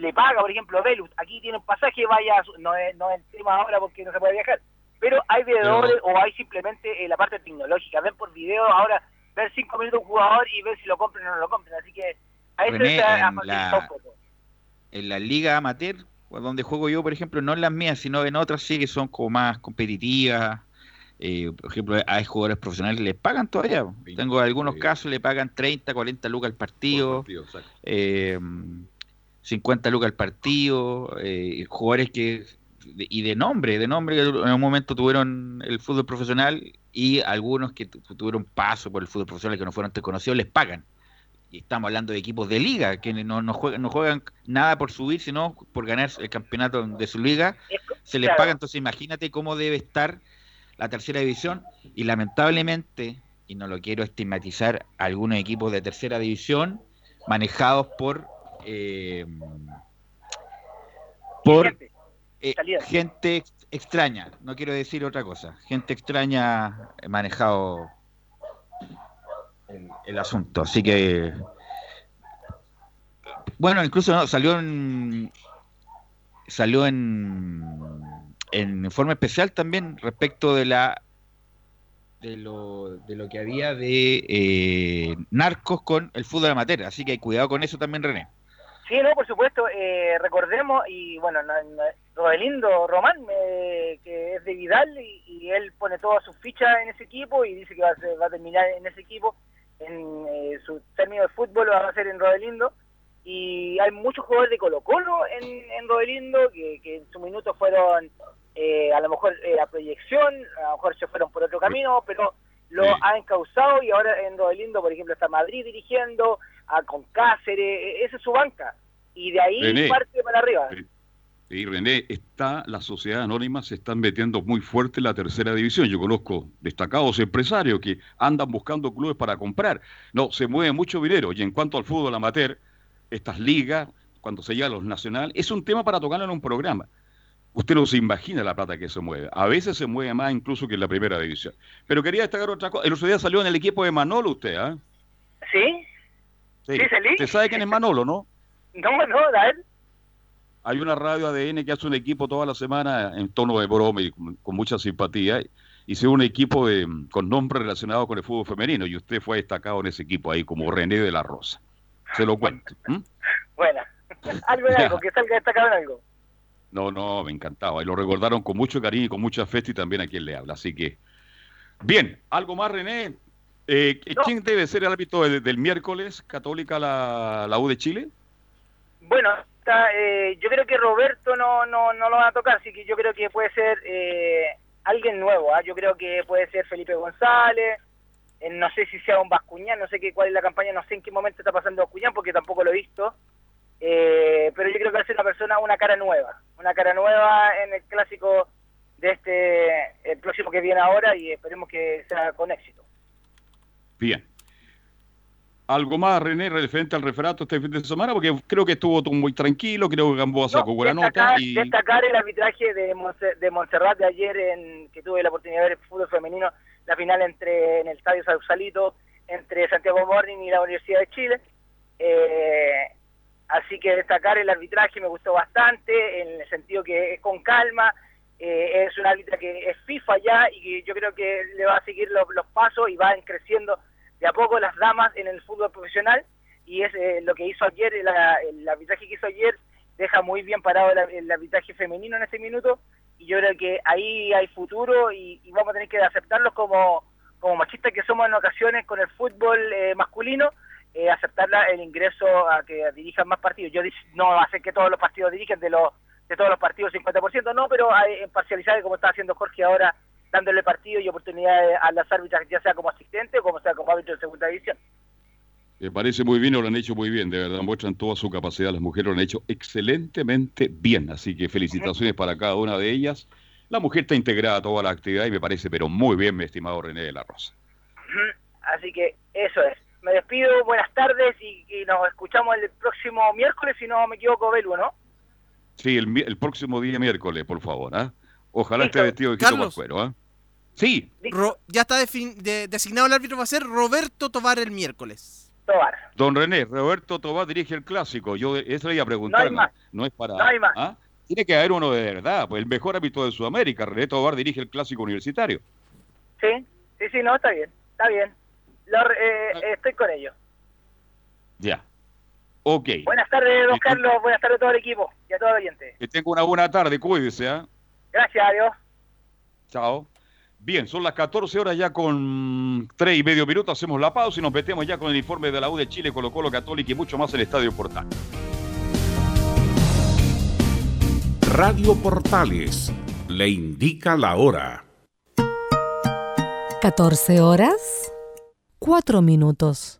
le paga, por ejemplo, Velus, aquí tiene un pasaje, vaya, no es, no es el tema ahora porque no se puede viajar, pero hay veedores o hay simplemente la parte tecnológica, ven por video ahora ver cinco minutos un jugador y ver si lo compran o no lo compran. Así que a eso René, en, la, en la liga amateur, donde juego yo, por ejemplo, no en las mías, sino en otras sí que son como más competitivas. Eh, por ejemplo, hay jugadores profesionales les pagan todavía. Tengo algunos casos, le pagan 30, 40 lucas al partido, eh, 50 lucas al partido, eh, jugadores que y de nombre, de nombre que en un momento tuvieron el fútbol profesional y algunos que tuvieron paso por el fútbol profesional que no fueron conocidos les pagan. Y estamos hablando de equipos de liga que no, no, juegan, no juegan nada por subir, sino por ganar el campeonato de su liga. Se les paga, entonces imagínate cómo debe estar la tercera división y lamentablemente, y no lo quiero estigmatizar, algunos equipos de tercera división manejados por... Eh, por eh, gente extraña, no quiero decir otra cosa, gente extraña manejado el, asunto, así que bueno, incluso salió en salió en en forma especial también respecto de la de lo, de lo que había de eh, narcos con el fútbol amateur, así que cuidado con eso también René. Sí, no, por supuesto. Eh, recordemos, y bueno, no, Rodelindo Román, eh, que es de Vidal, y, él pone todas sus fichas en ese equipo y dice que va a, va a terminar en ese equipo. En eh, su término de fútbol lo va a hacer en Rodelindo. Y hay muchos jugadores de Colo-Colo en, en Rodelindo que, que, en su minuto fueron a lo mejor la proyección, a lo mejor se fueron por otro camino, pero lo han encausado y ahora en Rodelindo, por ejemplo, está Madrid dirigiendo, a, con Cáceres, e, esa es su banca. Y de ahí parte para arriba. Y René, está, las sociedades anónimas se están metiendo muy fuerte en la tercera división. Yo conozco destacados empresarios que andan buscando clubes para comprar. No, se mueve mucho dinero. Y en cuanto al fútbol amateur, estas ligas, cuando se llega a los nacionales, es un tema para tocarlo en un programa. Usted no se imagina la plata que se mueve. A veces se mueve más incluso que en la primera división. Pero quería destacar otra cosa. El otro día salió en el equipo de Manolo usted, ¿ah? ¿Sí? Sí. ¿Usted sabe quién es Manolo, no? No, no, a Hay una radio ADN que hace un equipo toda la semana en tono de broma y con, mucha simpatía. Y se un equipo de, con nombre relacionado con el fútbol femenino. Y usted fue destacado en ese equipo ahí como René de la Rosa. Se lo cuento. Bueno, algo de algo, que salga destacado en algo. No, no, me encantaba. Y lo recordaron con mucho cariño y con mucha fe y también a quien le habla. Así que, bien, ¿algo más, René? Eh, ¿Quién debe ser el árbitro del, miércoles, Católica, la, la U de Chile? Bueno, eh, yo creo que Roberto no, no, no lo va a tocar, así que yo creo que puede ser eh, alguien nuevo. ¿ah? Yo creo que puede ser Felipe González, no sé si sea un Bascuñán, no sé qué, cuál es la campaña, no sé en qué momento está pasando Bascuñán porque tampoco lo he visto. Eh, pero yo creo que va a ser una persona, una cara nueva, una cara nueva en el clásico de este, el próximo que viene ahora y esperemos que sea con éxito. Bien. ¿Algo más, René, referente al referato este fin de semana? Porque creo que estuvo muy tranquilo, creo que Gamboa sacó buena nota. Y... Destacar el arbitraje de, de Montserrat de ayer, en que tuve la oportunidad de ver el fútbol femenino, la final entre en el Estadio Sausalito, entre Santiago Morning y la Universidad de Chile. Eh, así que destacar el arbitraje me gustó bastante, en el sentido que es con calma, eh, es una árbitra que es FIFA ya y que yo creo que le va a seguir los, los pasos y va creciendo de a poco las damas en el fútbol profesional y es eh, lo que hizo ayer, el arbitraje que hizo ayer deja muy bien parado el, arbitraje femenino en ese minuto y yo creo que ahí hay futuro y, vamos a tener que aceptarlos como, como machistas que somos en ocasiones con el fútbol eh, masculino, eh, aceptar el ingreso a que dirijan más partidos. Yo no ser que todos los partidos dirigen de todos los partidos 50%, no, pero hay, en parcialidades como está haciendo Jorge ahora, dándole partido y oportunidades a las árbitras, ya sea como asistente o como sea como árbitro de segunda división. Me parece muy bien, lo han hecho muy bien, de verdad, muestran toda su capacidad, las mujeres lo han hecho excelentemente bien, así que felicitaciones para cada una de ellas. La mujer está integrada a toda la actividad y me parece, pero muy bien, mi estimado René de la Rosa. Así que eso es. Me despido, buenas tardes y, y nos escuchamos el próximo miércoles, si no me equivoco, Belu, ¿no? Sí, el, el próximo día miércoles, por favor, ¿ah? Ojalá Listo. esté vestido de Quito. Pascuero, ¿ah? Sí, Ro- ya está de- designado el árbitro, va a ser Roberto Tobar el miércoles. Tobar. don René, Roberto Tobá dirige el clásico. Yo eso le iba a preguntar, No hay más. no es para... No hay más. ¿ah? Tiene que haber uno de verdad, pues el mejor árbitro de Sudamérica. René Tobar dirige el clásico universitario. Sí, sí, sí, no, está bien, está bien. Lo eh, Ah. estoy con ello. Ya. Ok. Buenas tardes, don Eh, Carlos, buenas tardes a todo el equipo y a todo el oyente. Que tenga una buena tarde, cuídese, ¿ah? Gracias, adiós. Chao. Bien, son las 14 horas ya con 3 y medio minutos. Hacemos la pausa y nos metemos ya con el informe de la U de Chile, Colo Colo Católica y mucho más en el Estadio Portal. Radio Portales le indica la hora. 14 horas, 4 minutos.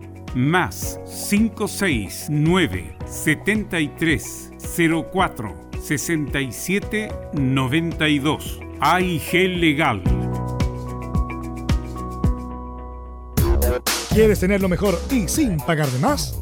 más 569 73 04 67 92 AIG Legal. ¿Quieres tener lo mejor y sin pagar de más?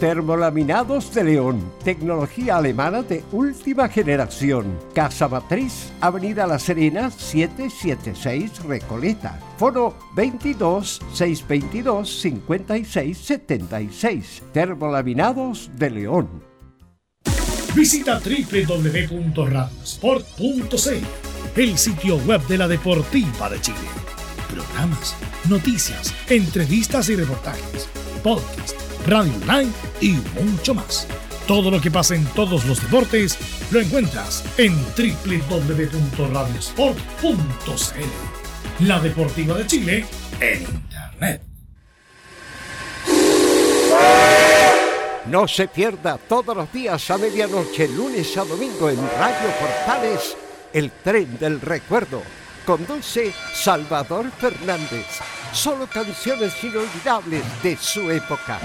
Termolaminados de León, tecnología alemana de última generación. Casa Matriz, Avenida La Serena, 776 Recoleta. Foro 22 622 56 76. Termolaminados de León. Visita www.radiosport.cl, el sitio web de la Deportiva de Chile. Programas, noticias, entrevistas y reportajes, podcast, radio online y mucho más. Todo lo que pasa en todos los deportes lo encuentras en www.radiosport.cl. La Deportiva de Chile en Internet. No se pierda todos los días a medianoche, lunes a domingo en Radio Portales, el tren del recuerdo. Conduce Salvador Fernández. Solo canciones inolvidables de su época.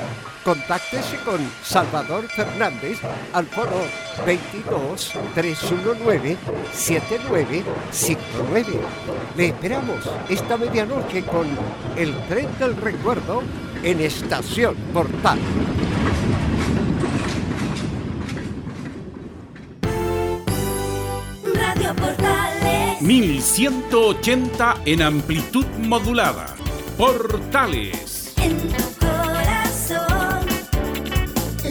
Contáctese con Salvador Fernández al foro 22 319 7959. Le esperamos esta medianoche con el tren del recuerdo en Estación Portal. Radio Portales. 1180 en amplitud modulada. Portales. En tu corazón.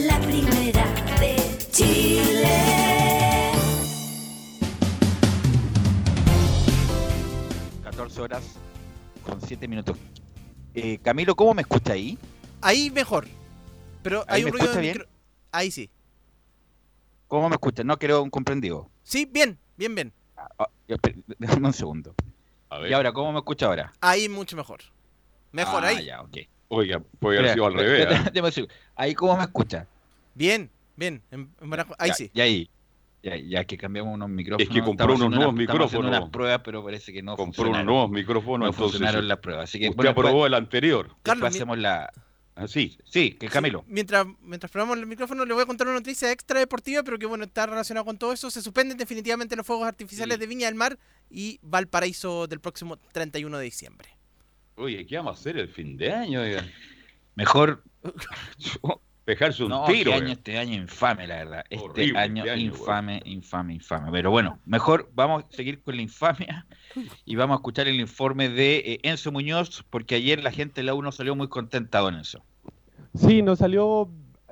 La primera de Chile. 14 horas con 7 minutos. Eh, Camilo, ¿cómo me escucha ahí? Ahí mejor. Pero ¿Ahí hay me un ruido escucha de bien? micro- Ahí sí. ¿Cómo me escucha? No quiero un comprendido. Sí, bien, bien, bien. Ah, espera, Déjame un segundo. ¿Y ahora cómo me escucha ahora? Ahí mucho mejor. Mejor Ah, ahí. ya, ok. Oiga, puede haber sido al revés. ¿ah? Ahí cómo me escucha. Bien, bien. en- en Barajo- ahí Ya- sí. Y ahí, ya, ya que cambiamos unos micrófonos. Es que compró estamos unos nuevos una- estamos haciendo micrófonos. unas pruebas, pero parece que no Compró unos nuevos micrófonos, No entonces. funcionaron las pruebas. Así que, usted bueno, aprobó después- el anterior. después Carlos, mi- hacemos la... Así. Sí, que Camilo. Mientras, mientras probamos el micrófono, le voy a contar una noticia extra deportiva, pero que bueno, está relacionada con todo eso. Se suspenden definitivamente los fuegos artificiales de Viña del Mar y Valparaíso del próximo 31 de diciembre. Oye, ¿qué vamos a hacer el fin de año? oiga? Mejor Pejarse un no, tiro. qué año este año infame, la verdad. Este Horrible año este año, infame, infame, infame. Pero bueno, mejor vamos a seguir con la infamia y vamos a escuchar el informe de eh, Enzo Muñoz, porque ayer la gente de la U no salió muy contenta, don Enzo. Sí, nos salió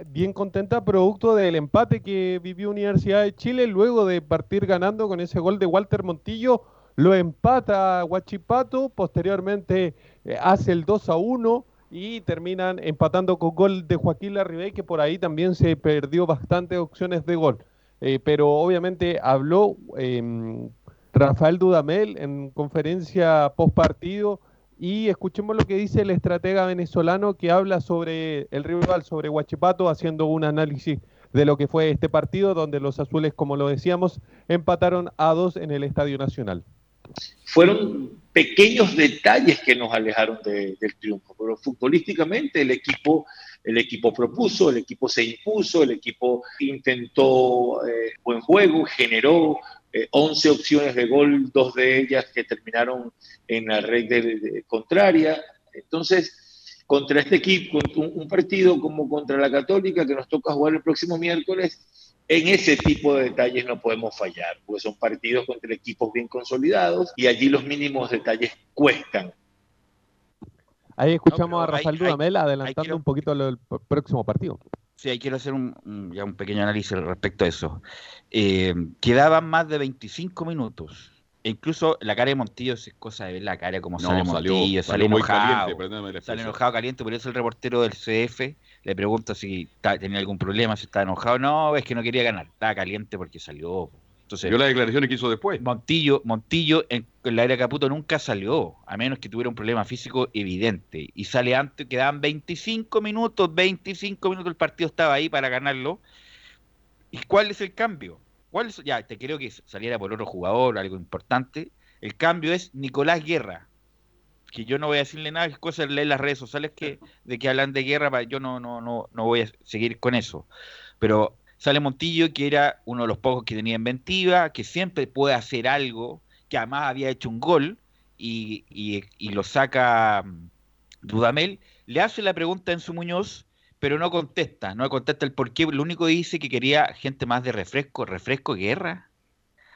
bien contenta producto del empate que vivió Universidad de Chile luego de partir ganando con ese gol de Walter Montillo. Lo empata Huachipato, posteriormente hace el 2 a 1 y terminan empatando con gol de Joaquín Larribey, que por ahí también se perdió bastantes opciones de gol. Eh, pero obviamente habló em, Rafael Dudamel en conferencia post partido y escuchemos lo que dice el estratega venezolano que habla sobre el rival, sobre Huachipato, haciendo un análisis de lo que fue este partido, donde los azules, como lo decíamos, empataron a dos en el Estadio Nacional. Fueron pequeños detalles que nos alejaron de- del triunfo, pero futbolísticamente el equipo, el equipo propuso, el equipo se impuso, el equipo intentó eh, buen juego, generó eh, 11 opciones de gol, dos de ellas que terminaron en la red contraria. Entonces, contra este equipo, un, un partido como contra la Católica que nos toca jugar el próximo miércoles, en ese tipo de detalles no podemos fallar, porque son partidos contra equipos bien consolidados y allí los mínimos detalles cuestan. Ahí escuchamos No, a Rafael hay- Dudamel hay adelantando un poquito lo del p- próximo partido. Sí, ahí quiero hacer un, ya un pequeño análisis respecto a eso. Eh, quedaban más de 25 minutos. E incluso la cara de Montillo es cosa de ver la cara como No, sale Montillo, salió sale muy enojado. caliente, perdóname la sale enojado, caliente, por eso el reportero del CF le pregunta si tenía algún problema, si estaba enojado. No, es que no quería ganar, estaba caliente porque salió. Entonces, Vio las declaraciones que hizo después. Montillo, Montillo en, en la era Caputo nunca salió, a menos que tuviera un problema físico evidente. Y sale antes, quedaban 25 minutos, 25 minutos, el partido estaba ahí para ganarlo. ¿Y cuál es el cambio? ¿Cuál es- ya, te creo que saliera por otro jugador, algo importante. El cambio es Nicolás Guerra. Que yo no voy a decirle nada, es cosa de leer las redes sociales que, de que hablan de guerra, yo no, no, no, no voy a seguir con eso. Pero sale Montillo, que era uno de los pocos que tenía inventiva, que siempre puede hacer algo, que además había hecho un gol, y, y- y lo saca mm, Dudamel, le hace la pregunta en su Muñoz, pero no contesta, no contesta el por qué, lo único que dice que quería gente más de refresco, refresco, guerra.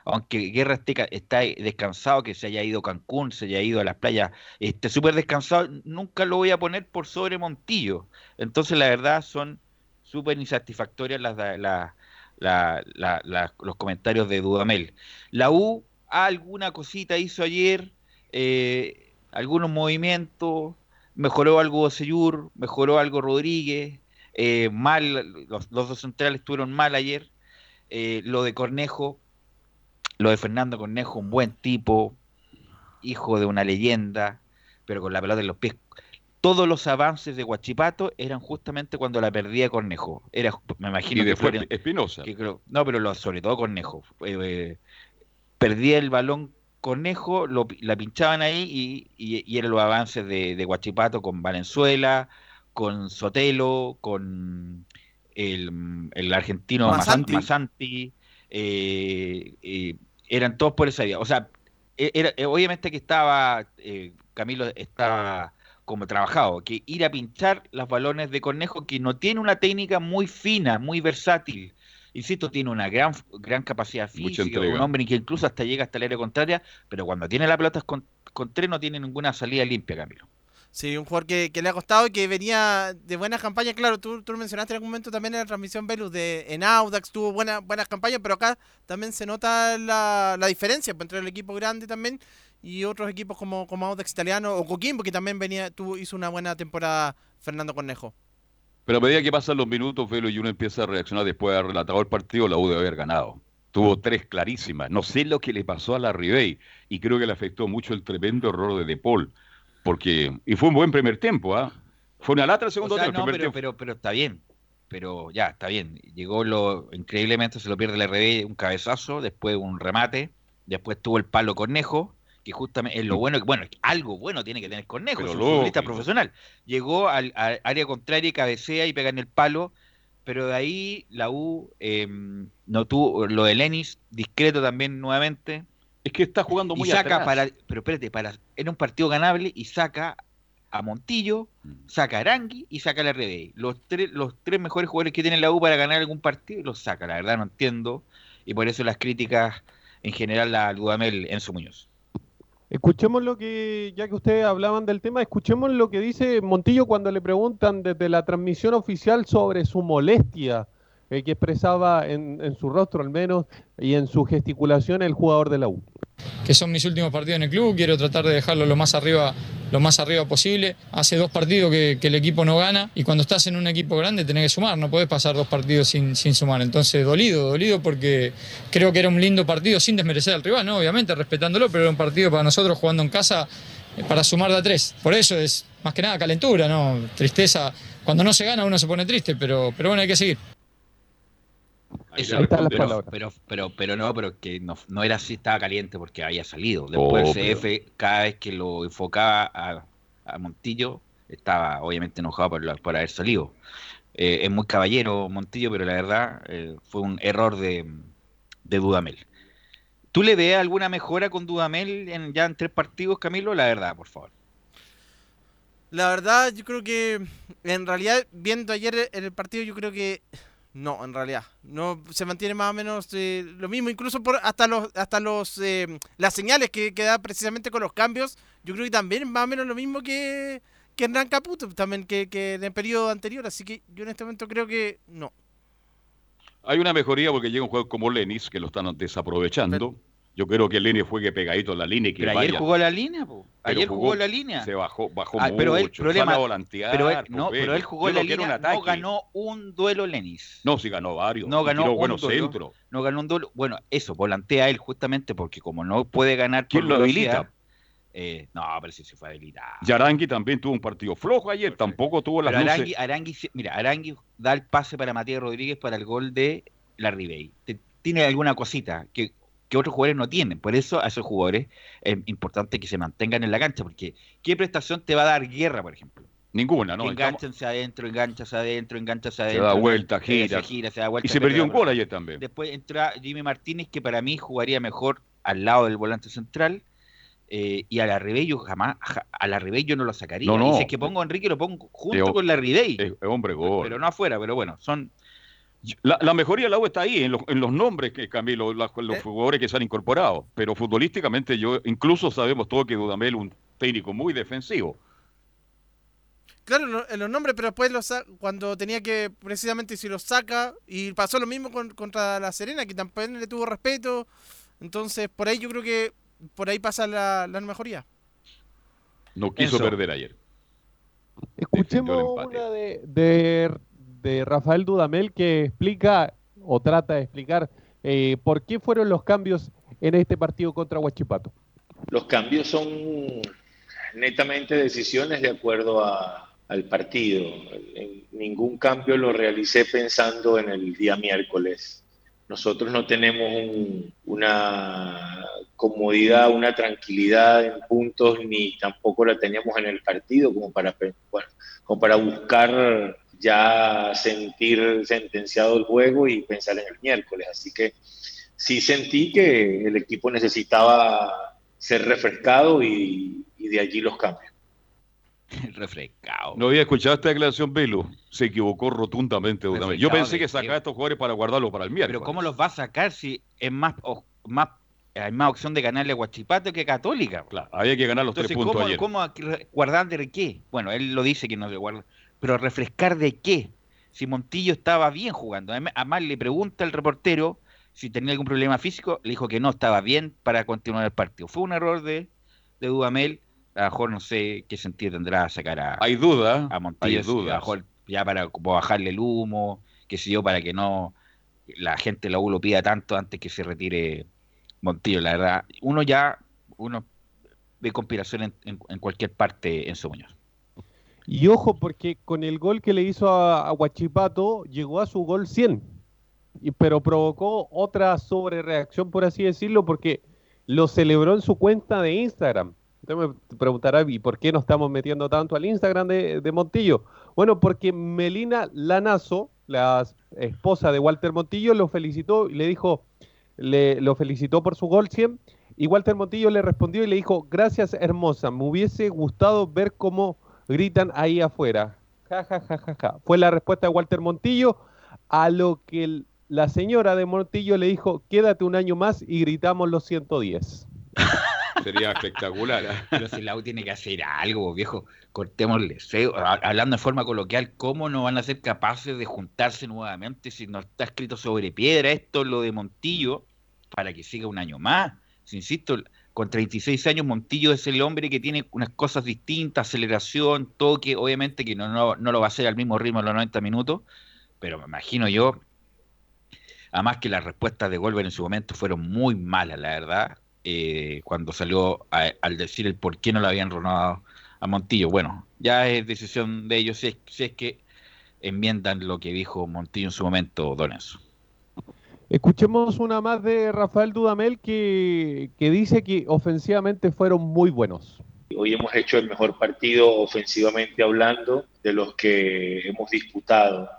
Aunque Guerra esté, ca- está descansado, que se haya ido a Cancún, se haya ido a las playas, esté súper descansado, nunca lo voy a poner por sobre Montillo. Entonces, la verdad, son súper insatisfactorias los comentarios de Dudamel. La U alguna cosita hizo ayer, eh, algunos movimientos, mejoró algo Seyur, mejoró algo Rodríguez, eh, mal, los, los dos centrales estuvieron mal ayer. Eh, lo de Cornejo, lo de Fernando Cornejo, un buen tipo, hijo de una leyenda, pero con la pelota en los pies. Todos los avances de Guachipato eran justamente cuando la perdía Cornejo. Era, me imagino Y que después Espinosa. no, pero lo- sobre todo Cornejo. Eh, eh, perdía el balón Cornejo, lo, la pinchaban ahí y, y- y eran los avances de, de Guachipato con Valenzuela, con Sotelo, con el, el argentino Masanti, eh, eh, eran todos por esa vía. O sea, e- era, eh, obviamente que estaba, eh, Camilo estaba como trabajado, que ir a pinchar los balones de Cornejo, que no tiene una técnica muy fina, muy versátil. Insisto, tiene una gran, gran capacidad física, un hombre que incluso hasta llega hasta el área contraria, pero cuando tiene la pelota con, con tres no tiene ninguna salida limpia, Camilo. Sí, un jugador que, le ha costado y que venía de buenas campañas. Claro, tú, tú mencionaste en algún momento también en la transmisión Velus de en Audax, tuvo buena, buenas campañas, pero acá también se nota la, la diferencia pues, entre el equipo grande también y otros equipos como, como Audax Italiano o Coquimbo, que también venía tuvo, hizo una buena temporada Fernando Cornejo. Pero a medida que pasan los minutos, Velo, y uno empieza a reaccionar después de haber relatado el partido, la U debe haber ganado. Tuvo tres clarísimas. No sé lo que le pasó a la Ribey y creo que le afectó mucho el tremendo error de De Paul. Porque, y fue un buen primer tiempo, ¿ah? Fue una lata el segundo O sea, tiempo. no, pero, tiempo- pero, pero está bien. pero ya, está bien. Llegó lo increíblemente, se lo pierde el RB, un cabezazo, después un remate, después tuvo el palo Cornejo, que justamente es lo bueno, que bueno, algo bueno tiene que tener Cornejo, es un futbolista profesional. Llegó al, al área contraria y cabecea y pega en el palo, pero de ahí la U eh, no tuvo lo de Lenis, discreto también nuevamente. Es que está jugando muy y saca atrás. para, pero espérate, para, era un partido ganable y saca a Montillo, Mm. saca a Arangui y saca a la RBI. Los tres, los tres mejores jugadores que tiene la U para ganar algún partido los saca, la verdad no entiendo. Y por eso las críticas en general a Dudamel Enzo Muñoz. Escuchemos lo que, ya que ustedes hablaban del tema, escuchemos lo que dice Montillo cuando le preguntan desde la transmisión oficial sobre su molestia que expresaba en, su rostro al menos y en su gesticulación el jugador de la U. que son mis últimos partidos en el club, quiero tratar de dejarlo lo más arriba, lo más arriba posible. Hace dos partidos que, el equipo no gana y cuando estás en un equipo grande tenés que sumar, no podés pasar dos partidos sin, sin sumar. Entonces dolido, dolido porque creo que era un lindo partido sin desmerecer al rival, ¿no? obviamente respetándolo, pero era un partido para nosotros jugando en casa eh, para sumar de a tres. Por eso es más que nada calentura, ¿no? Tristeza. Cuando no se gana uno se pone triste, pero, pero bueno, hay que seguir. Eso, Ahí pero, pero, pero, pero no, pero que no, no era así, estaba caliente porque había salido. Después Oh, el CF, cada vez que lo enfocaba a, a Montillo, estaba obviamente enojado por, por haber salido. Eh, es muy caballero Montillo, pero la verdad eh, fue un error de, de Dudamel. ¿Tú le ves alguna mejora con Dudamel en, ya en tres partidos, Camilo? La verdad, por favor. La verdad, yo creo que en realidad, viendo ayer el partido, yo creo que no, en realidad. No se mantiene más o menos eh, lo mismo, incluso por hasta los hasta los eh, las señales que, que da precisamente con los cambios, yo creo que también es más o menos lo mismo que, que Hernán Caputo, también que, que en el periodo anterior, así que yo en este momento creo que no. Hay una mejoría porque llega un juego como Lenis, que lo están desaprovechando. Yo creo que Lenis juegue pegadito a la línea y que Pero ayer jugó la línea, po. Ayer jugó, la línea. Se bajó, bajó Ah, mucho. pero él, problema, sale a volantear, pero él, pues, no, pero él jugó la línea, no ganó un duelo Lenis. No, sí ganó varios. No y ganó un buenos duelo, centros. No ganó un duelo. Bueno, eso, volantea él justamente porque como no puede ganar ¿Quién lo habilita? eh, no, pero sí se fue habilitado. Yarangui también tuvo un partido flojo ayer, tampoco tuvo las Pero. Arangui, Arangui mira, Arangui da el pase para Matías Rodríguez para el gol de la Ribey. Tiene alguna cosita que, que otros jugadores no tienen. Por eso a esos jugadores es importante que se mantengan en la cancha, porque ¿qué prestación te va a dar guerra, por ejemplo? Ninguna, ¿no? Que enganchense adentro, enganchanse adentro, enganchanse Se adentro. da vuelta, eh, gira. se gira, se da vuelta. Y se perdió un gol ayer también. Después entra Jimmy Martínez, que para mí jugaría mejor al lado del volante central. eh, y a la Ribey yo jamás, ja- a la Ribey yo no lo sacaría. No, no. Y si es que pongo a Enrique, lo pongo junto Eh, con la Ribey. Es, es hombre gol. pero no afuera, pero bueno, son La, la mejoría de la U está ahí, en los, en los nombres que Camilo, la- Eh. los jugadores que se han incorporado. Pero futbolísticamente, yo incluso sabemos todo que Dudamel es un técnico muy defensivo. Claro, en los nombres, pero después los cuando tenía que, precisamente, si los saca, y pasó lo mismo con- contra la Serena, que también le tuvo respeto. Entonces, por ahí yo creo que por ahí pasa la, la mejoría. No quiso perder ayer. Escuchemos una de, de, de Rafael Dudamel que explica o trata de explicar eh, por qué fueron los cambios en este partido contra Huachipato. Los cambios son netamente decisiones de acuerdo al partido. Ningún cambio lo realicé pensando en el día miércoles. Nosotros no tenemos un- una comodidad, una tranquilidad en puntos, ni tampoco la teníamos en el partido como para buscar ya sentir sentenciado el juego y pensar en el miércoles. Así que sí sentí que el equipo necesitaba ser refrescado y, y de allí los cambios. refrescado. No había escuchado esta declaración, Velo. Se equivocó rotundamente. Yo pensé que sacaba a estos jugadores para guardarlos para el miércoles. Pero ¿cómo los va a sacar si es más, o- más hay más opción de ganarle a Huachipato que a Católica? Claro, había que ganar los Entonces, tres puntos ¿cómo, ayer. cómo guardar de qué? Bueno, él lo dice que no se guarda, pero refrescar de qué? Si Montillo estaba bien jugando. Además, le pregunta al reportero si tenía algún problema físico, le dijo que no estaba bien para continuar el partido. Fue un error de, de Dudamel. A lo mejor no sé qué sentido tendrá sacar a, Hay duda, a Montillo. hay si A lo dudas. mejor ya para como bajarle el humo, qué sé yo, para que no la gente de la U lo pida tanto antes que se retire Montillo. La verdad, uno ya, uno ve conspiración en, en- en cualquier parte en su Muñoz. Y ojo, porque con el gol que le hizo a, Huachipato, llegó a su gol 100. Y, pero provocó otra sobrereacción, por así decirlo, porque lo celebró en su cuenta de Instagram. Usted me preguntará, ¿y por qué no estamos metiendo tanto al Instagram de, de Montillo? Bueno, porque Melina Lanazo, la esposa de Walter Montillo, lo felicitó y le dijo, le, lo felicitó por su gol 100. Y Walter Montillo le respondió y le dijo, gracias hermosa, me hubiese gustado ver cómo gritan ahí afuera. Ja, ja, ja, ja, ja. Fue la respuesta de Walter Montillo, a lo que el- la señora de Montillo le dijo, quédate un año más y gritamos los 110. Sería espectacular. ¿ah? Pero si la U tiene que hacer algo, viejo, cortémosle. Hablando de forma coloquial, ¿cómo no van a ser capaces de juntarse nuevamente si no está escrito sobre piedra esto, lo de Montillo, para que siga un año más? Si insisto, con 36 años Montillo es el hombre que tiene unas cosas distintas, aceleración, toque, obviamente que no, no, no lo va a hacer al mismo ritmo en los 90 minutos, pero me imagino yo, además que las respuestas de Golver en su momento fueron muy malas, la verdad, eh, cuando salió a- al decir el por qué no lo habían renovado a Montillo. Bueno, ya es decisión de ellos si es, si es que enmiendan lo que dijo Montillo en su momento, Don Enzo. Escuchemos una más de Rafael Dudamel que, que dice que ofensivamente fueron muy buenos. Hoy hemos hecho el mejor partido ofensivamente hablando de los que hemos disputado.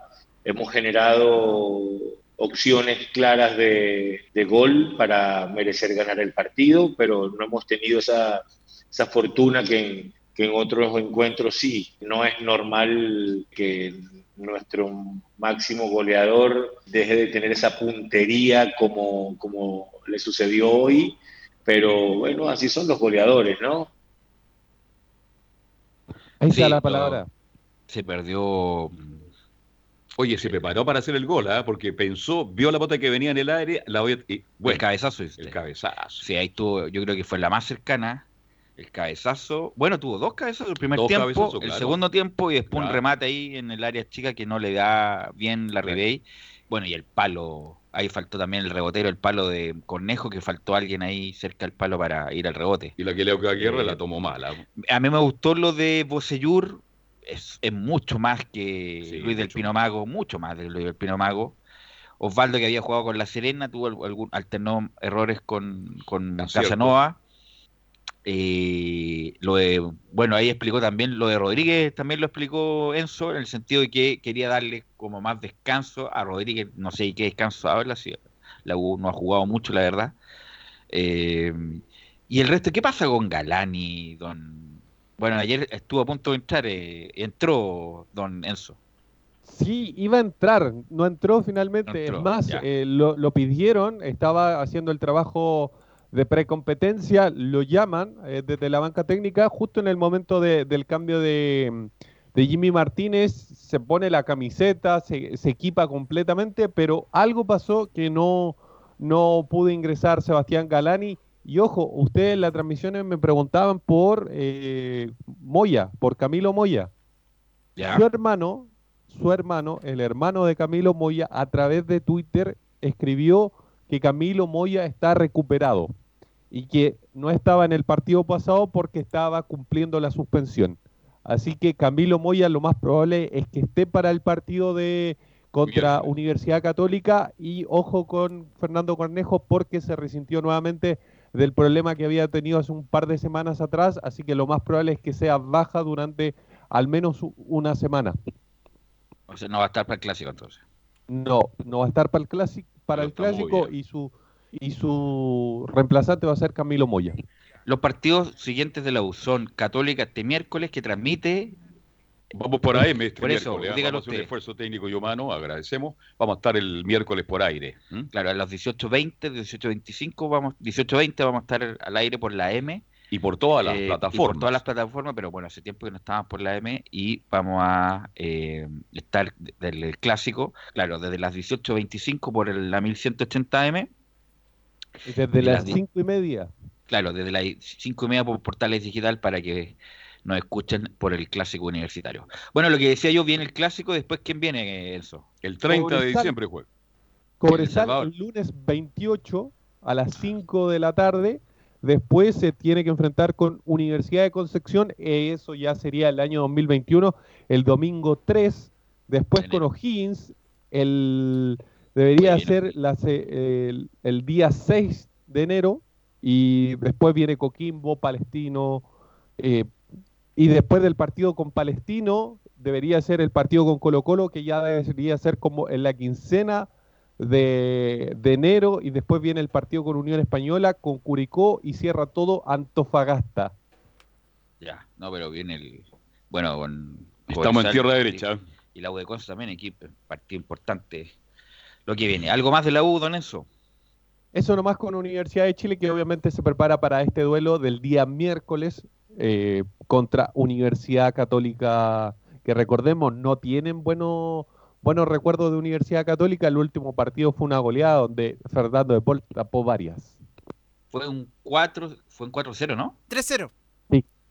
Hemos generado opciones claras de, de gol para merecer ganar el partido, pero no hemos tenido esa, esa fortuna que que en otros encuentros sí. No es normal que nuestro máximo goleador deje de tener esa puntería como, como le sucedió hoy, pero bueno, así son los goleadores, ¿no? Ahí Sí, está la no, palabra. Se perdió. Oye, se preparó para hacer el gol, ¿ah? porque pensó, vio la bota que venía en el aire, la voy a- y, bueno, el cabezazo. el cabezazo. Sí, ahí tuvo, yo creo que fue la más cercana. El cabezazo. Bueno, tuvo dos cabezazos el primer Dos tiempo, el segundo tiempo y después un remate ahí en el área chica que no le da bien la Ribey. Bueno, y el palo, ahí faltó también el rebotero, el palo de Cornejo, que faltó alguien ahí cerca del palo para ir al rebote. Y la que Leo Guerra Eh, la tomó mala. A mí me gustó lo de Bocellur, es, es mucho más que Sí, Luis del Pino Mago, mucho más de Luis del Pino Mago. Osvaldo, que había jugado con La Serena, tuvo al- algún, alternó errores con, con. Casanova. Eh, lo de, bueno, ahí explicó también lo de Rodríguez, también lo explicó Enzo, en el sentido de que quería darle como más descanso a Rodríguez, no sé qué descanso habla, si la U no ha jugado mucho, la verdad. Eh, y el resto, ¿qué pasa con Galani, don? Bueno, ayer estuvo a punto de entrar, eh, entró don Enzo. Sí, iba a entrar, no entró finalmente. No entró, es más, eh, lo, lo pidieron, estaba haciendo el trabajo de precompetencia, lo llaman eh, desde la banca técnica, justo en el momento de- del cambio de, de Jimmy Martínez, se pone la camiseta, se, se equipa completamente, pero algo pasó que no, no pudo ingresar Sebastián Galani. Y ojo, ustedes en las transmisiones me preguntaban por eh, Moya, por Camilo Moya. Ya. Su hermano, su hermano, el hermano de Camilo Moya, a través de Twitter escribió que Camilo Moya está recuperado y que no estaba en el partido pasado porque estaba cumpliendo la suspensión. Así que Camilo Moya lo más probable es que esté para el partido de contra Universidad Católica y ojo con Fernando Cornejo porque se resintió nuevamente del problema que había tenido hace un par de semanas atrás, así que lo más probable es que sea baja durante al menos una semana. O sea, no va a estar para el clásico entonces. No, no va a estar para el clásico, para el clásico y su y su reemplazante va a ser Camilo Moya. Los partidos siguientes de la U son Católica este miércoles que transmite. Vamos por AM este Por eso, miércoles. dígalo Vamos a hacer un esfuerzo técnico y humano, agradecemos. Vamos a estar el miércoles por aire. Claro, a las 18.20, 18.25, vamos, 18.20 vamos a estar al aire por la M. Y por todas las Eh, y plataformas. por todas las plataformas, pero bueno, hace tiempo que no estábamos por la M y vamos a eh, estar de- del el clásico, claro, desde las 18.25 por el- la 1180M. Desde las cinco y media. Claro, desde las 5 y media por portales digital para que nos escuchen por el clásico universitario. Bueno, lo que decía yo, viene el clásico, después ¿quién viene, Enzo? El 30 de diciembre juega. Cobresal el lunes 28 a las 5 de la tarde Después se tiene que enfrentar con Universidad de Concepción, eh, eso ya sería el año 2021, el domingo 3. Después con O'Higgins, el, debería ser la se- el, el día 6 de enero. Y después viene Coquimbo, Palestino. eh, y después del partido con Palestino, debería ser el partido con Colo Colo, que ya debería ser como en la quincena de, de enero. Y después viene el partido con Unión Española, con Curicó y cierra todo Antofagasta. Ya, no, pero viene el. Bueno, con. Estamos en tierra y- derecha. Y la U de Conce también, equipo, partido importante. Lo que viene. ¿Algo más de la U, don Enzo? Eso nomás con Universidad de Chile, que obviamente se prepara para este duelo del día miércoles eh, contra Universidad Católica, que recordemos, no tienen buenos buenos recuerdos de Universidad Católica. El último partido fue una goleada donde Fernando de Paul tapó varias. Fue un 4, fue un 4-0, ¿no? 3-0.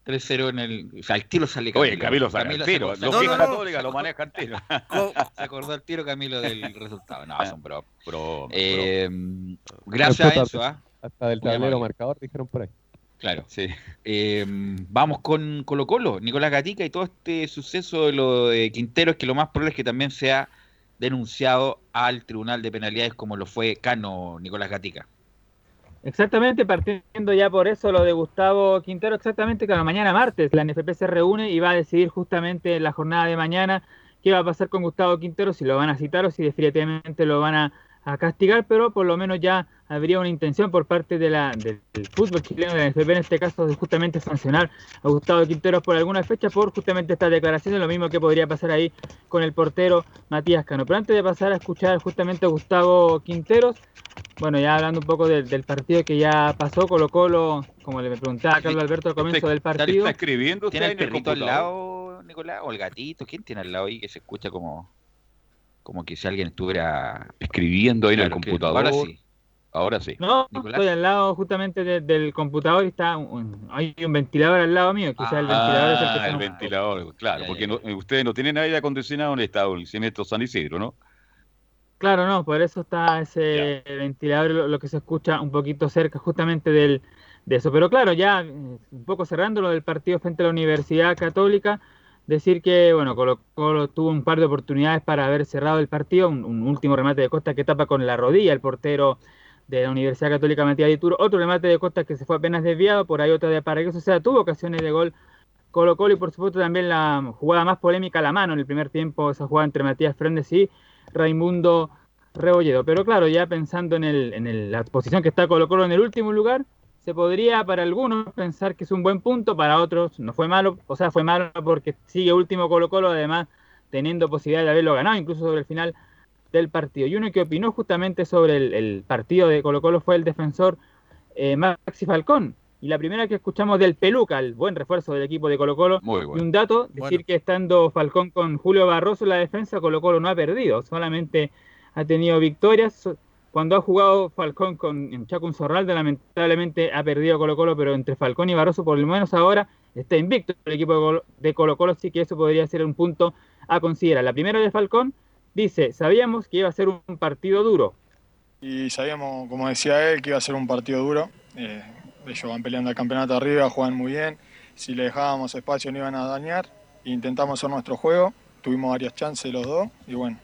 3-0 en el. O sea, al tiro sale Oye, Camilo sale al tiro. se- Los que se- Católica lo maneja al tiro. Se acordó al tiro Camilo del resultado. No, son bro. Bro, Eh, gracias a Hasta- eso, ¿ah? Hasta del tablero marcador, dijeron por ahí. Claro. Eh, vamos con Colo Colo, Nicolás Gatica y todo este suceso de lo de Quinteros, que lo más probable es que también sea denunciado al Tribunal de Penalidades como lo fue Cano Nicolás Gatica. Exactamente, partiendo ya por eso lo de Gustavo Quintero, exactamente que mañana martes la NFP se reúne y va a decidir justamente en la jornada de mañana qué va a pasar con Gustavo Quintero, si lo van a citar o si definitivamente lo van a, a castigar, pero por lo menos ya habría una intención por parte de la, del, del fútbol chileno, de la en este caso, de justamente sancionar a Gustavo Quintero por alguna fecha por justamente estas declaraciones, lo mismo que podría pasar ahí con el portero Matías Cano. Pero antes de pasar a escuchar justamente a Gustavo Quinteros, bueno, ya hablando un poco del, del partido que ya pasó, Colo Colo, como le preguntaba a Carlos Alberto al comienzo del partido. ¿Está escribiendo usted ¿Tiene el en el perrito al lado, Nicolás? ¿O el gatito? ¿Quién tiene al lado ahí que se escucha como, como que si alguien estuviera Escribiendo ahí en el computador. Ahora sí. Ahora sí. No, Nicolás. estoy al lado justamente de- del computador y está un- hay un ventilador al lado mío, quizás el ventilador es el que Ah, el ventilador, claro, Ya, porque ya, no- ustedes no tienen aire acondicionado en el establecimiento San Isidro, ¿no? Claro, no, por eso está ese ventilador, lo, lo que se escucha un poquito cerca justamente del, de eso. Pero claro, ya eh, un poco cerrando lo del partido frente a la Universidad Católica, decir que, bueno, Colo Colo tuvo un par de oportunidades para haber cerrado el partido, un, último remate de Costa que tapa con la rodilla el portero de la Universidad Católica Matías Dituro, otro remate de Costa que se fue apenas desviado, por ahí otra de Paraguay, o sea, tuvo ocasiones de gol Colo Colo y por supuesto también la jugada más polémica a la mano en el primer tiempo, esa jugada entre Matías Frendes y Raimundo Rebolledo. Pero claro, ya pensando en, el, en el- la posición que está Colo Colo en el último lugar, se podría para algunos pensar que es un buen punto, para otros no fue malo, o sea, fue malo porque sigue último Colo Colo, además teniendo posibilidad de haberlo ganado, incluso sobre el final del partido. Y uno que opinó justamente sobre el, el partido de Colo Colo fue el defensor eh, Maxi Falcón. Y la primera que escuchamos del Peluca, el buen refuerzo del equipo de Colo Colo. Muy Y un dato, decir que estando Falcón con Julio Barroso en la defensa, Colo Colo no ha perdido, solamente ha tenido victorias. Cuando ha jugado Falcón con Chaco Zorralde, lamentablemente ha perdido Colo Colo, pero entre Falcón y Barroso, por lo menos ahora, está invicto el equipo de Colo- Colo Colo, así que eso podría ser un punto a considerar. La primera de Falcón dice, sabíamos que iba a ser un partido duro, Y sabíamos, como decía él, que iba a ser un partido duro. Eh, ellos van peleando el campeonato arriba, juegan muy bien. Si le dejábamos espacio no iban a dañar. Intentamos hacer nuestro juego. Tuvimos varias chances los dos y bueno,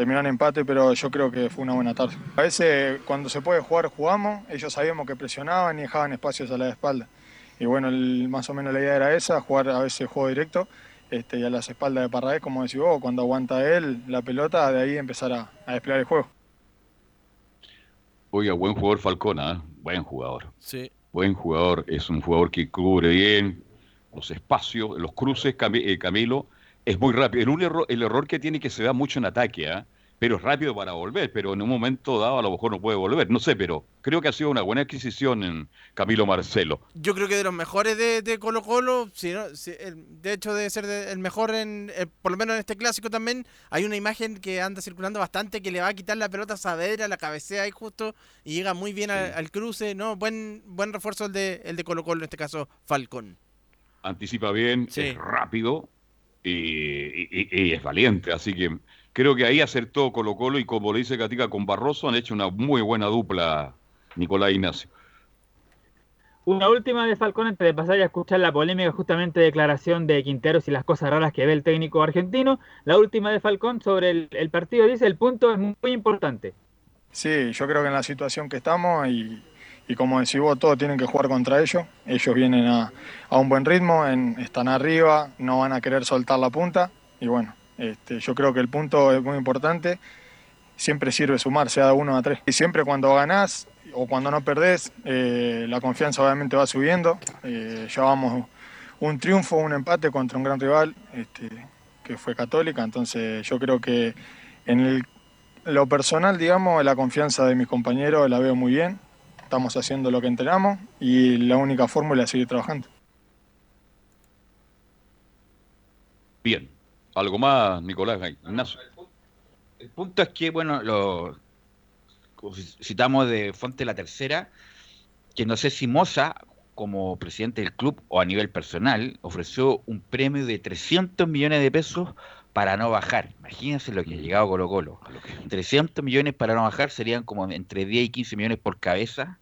terminó en empate, pero yo creo que fue una buena tarde. A veces cuando se puede jugar jugamos. Ellos sabíamos que presionaban y dejaban espacios a la espalda. Y bueno, el- más o menos la idea era esa, jugar a veces juego directo. Este, y a las espaldas de Parragués, como decís vos, cuando aguanta él la pelota, de ahí empezar a, a desplegar el juego. Oiga, buen jugador Falcón, ¿ah? Buen jugador. Sí. Buen jugador. Es un jugador que cubre bien los espacios, los cruces, eh, Camilo. Es muy rápido. El, un error, el error que tiene que se da mucho en ataque, ¿ah? Pero es rápido para volver, pero en un momento dado a lo mejor no puede volver. No sé, pero creo que ha sido una buena adquisición en Camilo Marcelo. Yo creo que de los mejores de, de Colo Colo, si no, si- el- de hecho debe ser de- el mejor en, eh, por lo menos en este clásico también, hay una imagen que anda circulando bastante que le va a quitar la pelota a Saavedra, la cabecea ahí justo y llega muy bien al, al cruce, no, buen buen refuerzo el de el de Colo Colo en este caso Falcón. Anticipa bien, Sí. es rápido y, y- y- y es valiente. Así que creo que ahí acertó Colo Colo y como le dice Gatica con Barroso han hecho una muy buena dupla Nicolás Ignacio. Una última de Falcón antes de pasar a escuchar la polémica justamente declaración de Quinteros y las cosas raras que ve el técnico argentino. La última de Falcón sobre el, el partido dice el punto es muy importante. Sí, yo creo que en la situación que estamos y, y como decís vos, todos tienen que jugar contra ellos. Ellos vienen a, a un buen ritmo, están arriba, no van a querer soltar la punta. Y bueno, este, yo creo que el punto es muy importante. Siempre sirve sumar, sea de uno a tres. Y siempre cuando ganás o cuando no perdés, eh, la confianza obviamente va subiendo. Eh, llevamos un triunfo, un empate contra un gran rival, este, que fue Católica. Entonces yo creo que en lo personal, digamos, la confianza de mis compañeros la veo muy bien. Estamos haciendo lo que entrenamos y la única fórmula es seguir trabajando. Bien. ¿Algo más, Nicolás Ignacio? El punto es que, bueno, lo citamos de Fuente la Tercera, que no sé si Moza, como presidente del club o a nivel personal, ofreció un premio de 300 millones de pesos para no bajar. Imagínense lo que ha llegado Colo Colo. 300 millones para no bajar serían como entre 10 y 15 millones por cabeza.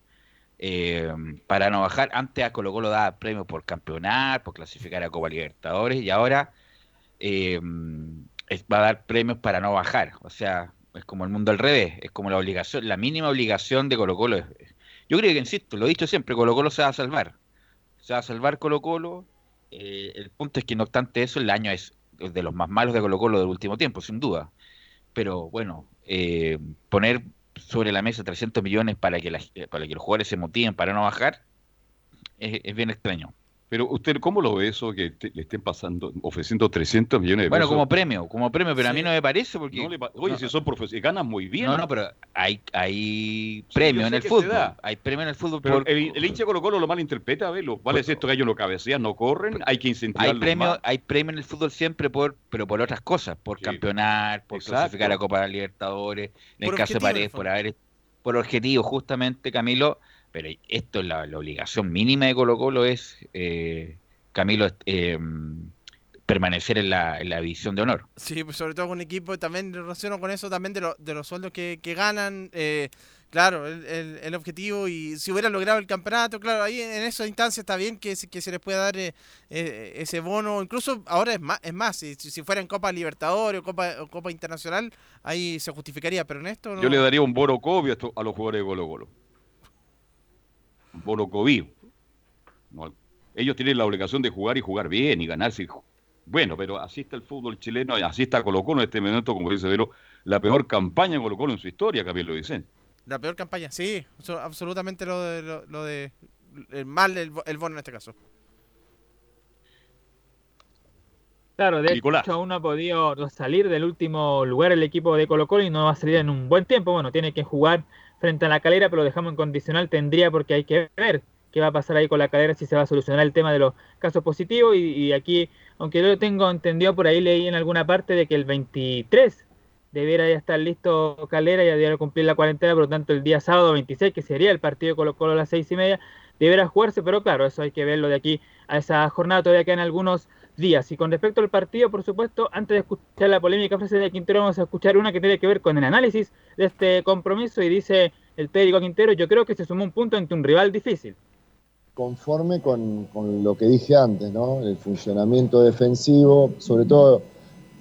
Eh, para no bajar, antes a Colo Colo daba premios por campeonar, por clasificar a Copa Libertadores, y ahora es- va a dar premios para no bajar. O sea, es como el mundo al revés, es como la obligación, la mínima obligación de Colo Colo. Yo creo que, insisto, lo he dicho siempre, Colo Colo se va a salvar. Se va a salvar Colo Colo. eh, el punto es que no obstante eso, el año es de los más malos de Colo Colo del último tiempo, sin duda. Pero bueno, eh, poner sobre la mesa 300 millones para que, la- para que los jugadores se motiven para no bajar es, es bien extraño. Pero usted, ¿cómo lo ve eso que te- le estén pasando, ofreciendo 300 millones de Bueno, pesos? como premio, como premio, pero a mí no me parece porque... No le pa- Oye, no- si son profesionales, ganan muy bien. No, no, pero hay, hay premio en el fútbol. Hay premio en el fútbol. Pero por- el, el hincha de Colo Colo lo malinterpreta, ¿ves? Vale Bueno. es esto que ellos no cabecean, no corren, hay que hay incentivarlos premio, más. hay premio en el fútbol siempre por, pero por otras cosas, por Sí. campeonar, por Exacto. clasificar a Copa Libertadores, en Por el caso de Paredes, por haber por objetivo, justamente, Camilo, pero esto es la, la obligación mínima de Colo Colo es eh, Camilo eh, permanecer en la, en la división de honor. Sí, pues sobre todo con un equipo, también relaciono con eso también de, lo- de los sueldos que, que ganan. eh, claro, el, el- el objetivo y si hubieran logrado el campeonato, claro, ahí en esa instancia está bien que, se- que se les pueda dar eh, eh, ese bono. Incluso ahora es más, es más si, si fuera en Copa Libertadores o Copa, o Copa Internacional, ahí se justificaría, pero en esto no. Yo le daría un bono COVID a, los jugadores de Colo Colo. No, ellos tienen la obligación de jugar y jugar bien y ganarse. Bueno, pero así está el fútbol chileno, y así está Colo Colo en este momento, como dice Vero, la peor campaña de Colo Colo en su historia, Camilo Vicente. La peor campaña, sí, so- absolutamente lo de, lo, lo de el mal el, el bono en este caso. Claro, de Nicolás. hecho aún no ha podido salir del último lugar el equipo de Colo Colo y no va a salir en un buen tiempo. Bueno, tiene que jugar frente a la calera, pero lo dejamos en condicional. Tendría porque hay que ver qué va a pasar ahí con la calera, si se va a solucionar el tema de los casos positivos. Y, y aquí, aunque yo lo tengo entendido, por ahí leí en alguna parte de que el 23 debiera ya estar listo Calera, ya debiera cumplir la cuarentena, por lo tanto el día sábado 26, que sería el partido de Colo Colo a las seis y media, deberá jugarse, pero claro, eso hay que verlo de aquí a esa jornada, todavía quedan algunos días. Y con respecto al partido, por supuesto, antes de escuchar la polémica frase de Quintero, vamos a escuchar una que tiene que ver con el análisis de este compromiso y dice el técnico Quintero, yo creo que se sumó un punto ante un rival difícil. conforme con, lo que dije antes, ¿no? El funcionamiento defensivo, sobre todo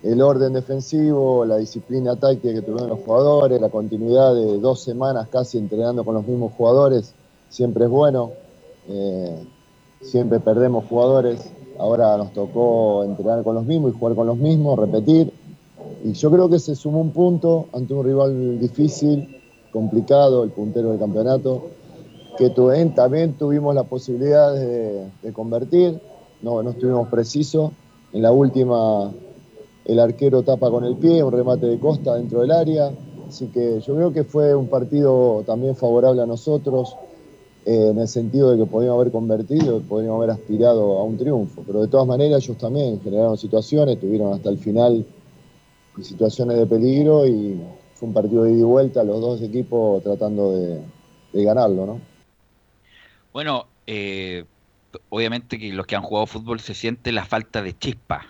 el orden defensivo, la disciplina táctica que tuvieron los jugadores, la continuidad de dos semanas casi entrenando con los mismos jugadores, siempre es bueno. Eh, siempre perdemos jugadores, ahora nos tocó entrenar con los mismos y jugar con los mismos, repetir. Y yo creo que se sumó un punto ante un rival difícil, complicado, el puntero del campeonato que también tuvimos la posibilidad de, de convertir, no, no estuvimos precisos. En la última, el arquero tapa con el pie, un remate de costa dentro del área. Así que yo creo que fue un partido también favorable a nosotros, eh, en el sentido de que podíamos haber convertido, podríamos haber aspirado a un triunfo. Pero de todas maneras, ellos también generaron situaciones, tuvieron hasta el final situaciones de peligro y fue un partido de ida y vuelta, los dos equipos tratando de, de ganarlo, ¿no? Bueno, eh, obviamente que los que han jugado fútbol se siente la falta de chispa.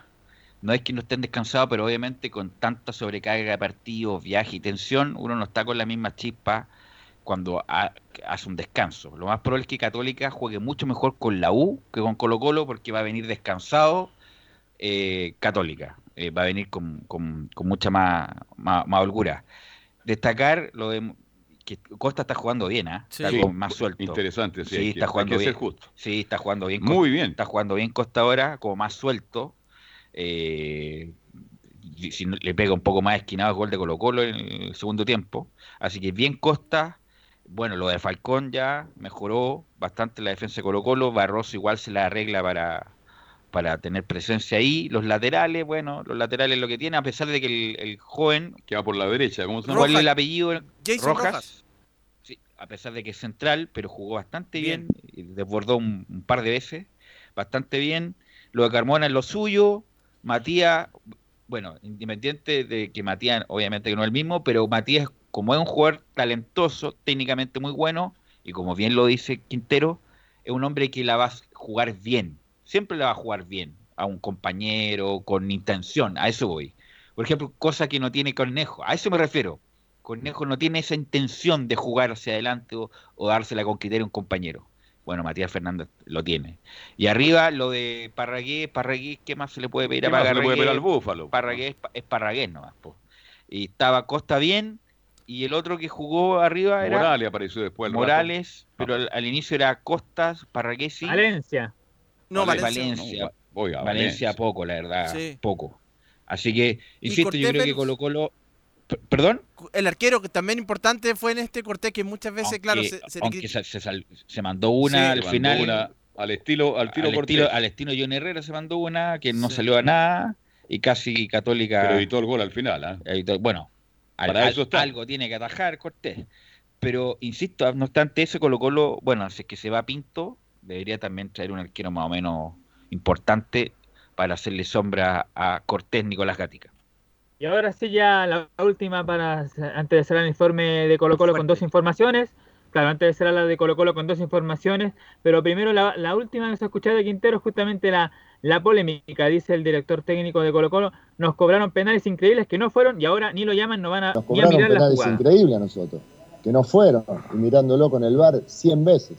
No es que no estén descansados, pero obviamente con tanta sobrecarga de partidos, viaje y tensión, uno no está con la misma chispa cuando ha- hace un descanso. Lo más probable es que Católica juegue mucho mejor con la U que con Colo Colo porque va a venir descansado eh, Católica. Eh, va a venir con, con- con mucha más, más, más holgura. Destacar lo de que Costa está jugando bien, ¿ah? Sí. está Sí, como más suelto. interesante, sí, sí, hay que- está hay jugando que bien. ser justo. Sí, está jugando bien. Muy Costa- bien. Está jugando bien Costa ahora, como más suelto. Eh, si no- le pega un poco más esquinado el gol de Colo Colo en el segundo tiempo. Así que bien Costa. Bueno, lo de Falcón ya mejoró bastante la defensa de Colo Colo. Barroso igual se la arregla para, para tener presencia ahí. Los laterales, bueno, los laterales lo que tiene, a pesar de que el, el joven... Que va por la derecha, ¿cómo se llama? ¿Cuál es el apellido? Jason Rojas. Sí, a pesar de que es central, pero jugó bastante bien, y desbordó un, un par de veces, bastante bien. Lo de Carmona es lo suyo, Matías, bueno, independiente de que Matías, obviamente que no es el mismo, pero Matías, como es un jugador talentoso, técnicamente muy bueno, y como bien lo dice Quintero, es un hombre que la va a jugar bien, siempre la va a jugar bien, a un compañero, con intención, a eso voy. Por ejemplo, cosa que no tiene Cornejo, a eso me refiero. Cornejo no tiene esa intención de jugar hacia adelante o, o dársela con criterio a un compañero. Bueno, Matías Fernández lo tiene. Y arriba lo de Parragués, Parragués, ¿qué más se le puede pedir a ¿Qué más se le puede Parragués? pedir al Búfalo? Parragués es pa- es Parragués nomás. po. Y estaba Costa bien, y el otro que jugó arriba era Morales apareció después. rato. Morales, pero al, al inicio era Costas, Parragués y Valencia. No, Vale- Valencia. Valencia. No, oiga, Valencia Valencia. poco, la verdad, Sí. poco. Así que, insisto, yo creo que? Colo Colo... ¿Perdón? El arquero que también importante fue en este Cortés que muchas veces, claro, Aunque- se, se aunque se, se sal- se mandó una Sí, al mandó final. una al estilo, al tiro al estilo, al estilo John Herrera se mandó una que no Sí. salió a nada y casi Católica. Pero evitó el gol al final, ¿ah? evitó- bueno, al- Para al- eso está. algo tiene que atajar Cortés. Pero insisto, no obstante eso, Colo Colo, bueno, si es que se va Pinto, debería también traer un arquero más o menos importante para hacerle sombra a Cortés Nicolás Gatica. Y ahora sí ya la última para antes de cerrar el informe de Colo Colo con dos informaciones. Claro, antes de cerrar la de Colo Colo con dos informaciones, pero primero la, la última que se ha escuchado de Quintero, justamente la, la polémica, dice el director técnico de Colo Colo, nos cobraron penales increíbles que no fueron y ahora ni lo llaman, no van a, Nos ni a mirar la penales jugada. increíbles a nosotros, que no fueron, y mirándolo con el VAR 100 veces.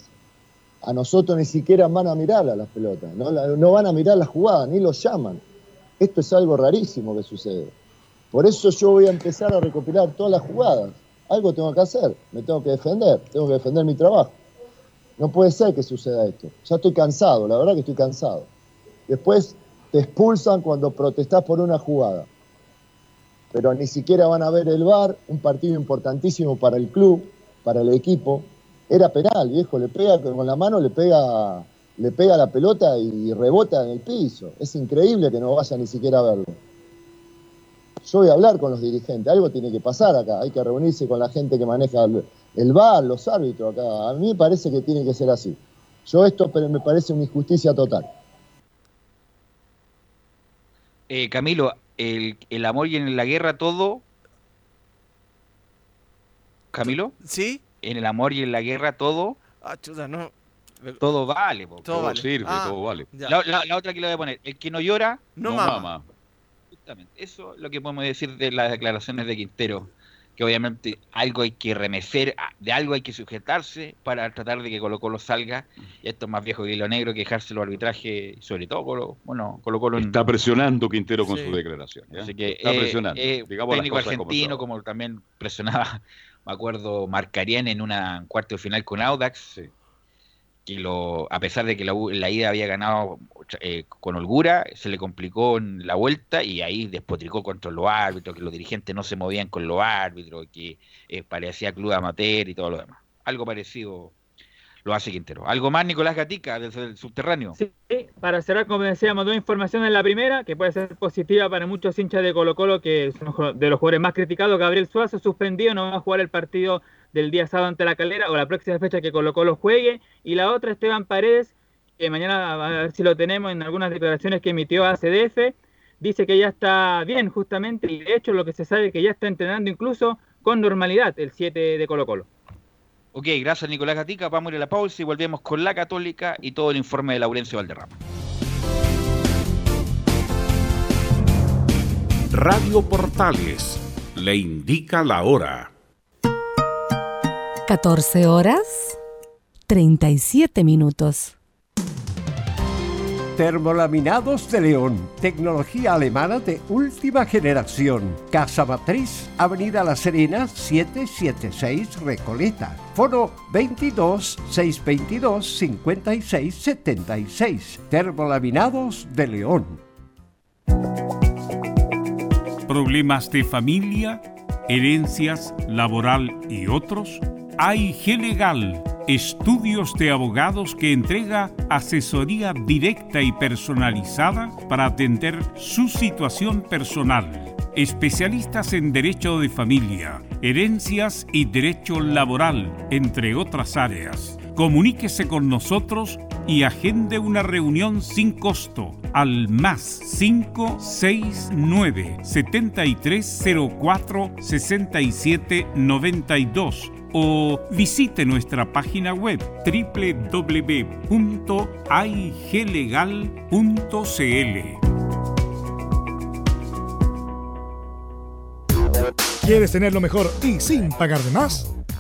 A nosotros ni siquiera van a mirarla las pelotas, no, La- no van a mirar la jugada, ni los llaman. Esto es algo rarísimo que sucede. Por eso yo voy a empezar a recopilar todas las jugadas. Algo tengo que hacer, me tengo que defender, tengo que defender mi trabajo. No puede ser que suceda esto. Ya estoy cansado, la verdad que estoy cansado. Después te expulsan cuando protestás por una jugada pero ni siquiera van a ver el VAR, un partido importantísimo para el club, para el equipo. Era penal, viejo, le pega con la mano, le pega, le pega la pelota y rebota en el piso. Es increíble que no vaya ni siquiera a verlo. Yo voy a hablar con los dirigentes, algo tiene que pasar acá, hay que reunirse con la gente que maneja el, el VAR, los árbitros acá. A mí me parece que tiene que ser así. Yo esto me parece una injusticia total. Eh, Camilo, el, el amor y en la guerra todo. Camilo, ¿Sí? en el amor y en la guerra todo, Ah, chuta, no. todo vale. po. Todo vale. sirve, Ah, todo vale. La, la- la otra que le voy a poner, el que no llora, No, No mama. mama. justamente. Eso es lo que podemos decir de las declaraciones de Quintero. Que obviamente algo hay que remecer, a- de algo hay que sujetarse para tratar de que Colo Colo salga. Y esto es más viejo que hilo negro que dejárselo al arbitraje, sobre todo Colo, bueno, Colo Colo en- Está presionando Quintero con Sí. su declaración. ¿ya? Así que Está eh, presionando. eh, técnico como argentino, como, también presionaba, me acuerdo, Marcarían en una cuarto de final con Audax, que lo, a pesar de que la, la ida había ganado eh, con holgura, se le complicó en la vuelta y ahí despotricó contra los árbitros, que los dirigentes no se movían con los árbitros, que eh, parecía club amateur y todo lo demás. Algo parecido lo hace Quintero. ¿Algo más, Nicolás Gatica, desde el subterráneo? Sí, para cerrar, como decíamos, dos informaciones en la primera, que puede ser positiva para muchos hinchas de Colo Colo, que son de los jugadores más criticados. Gabriel Suazo suspendido, no va a jugar el partido del día sábado ante la calera o la próxima fecha que Colo Colo juegue. Y la otra, Esteban Paredes, que mañana a ver si lo tenemos en algunas declaraciones que emitió a CDF, dice que ya está bien justamente y de hecho lo que se sabe es que ya está entrenando incluso con normalidad el 7 de Colo Colo. Ok, gracias Nicolás Gatica. Vamos a ir a la pausa y volvemos con la Católica y todo el informe de Laurencio Valderrama. Radio Portales le indica la hora. 14 horas 37 minutos. Termolaminados de León, tecnología alemana de última generación. Casa Matriz, Avenida La Serena, 776 Recoleta. Foro 22 622 56 76. Termolaminados de León. ¿Problemas de familia, herencias, laboral y otros? AIG Legal, estudios de abogados que entrega asesoría directa y personalizada para atender su situación personal. Especialistas en derecho de familia, herencias y derecho laboral, entre otras áreas. Comuníquese con nosotros y agende una reunión sin costo al más 569 7304 6792 o visite nuestra página web www.aiglegal.cl. ¿Quieres tener lo mejor y sin pagar de más?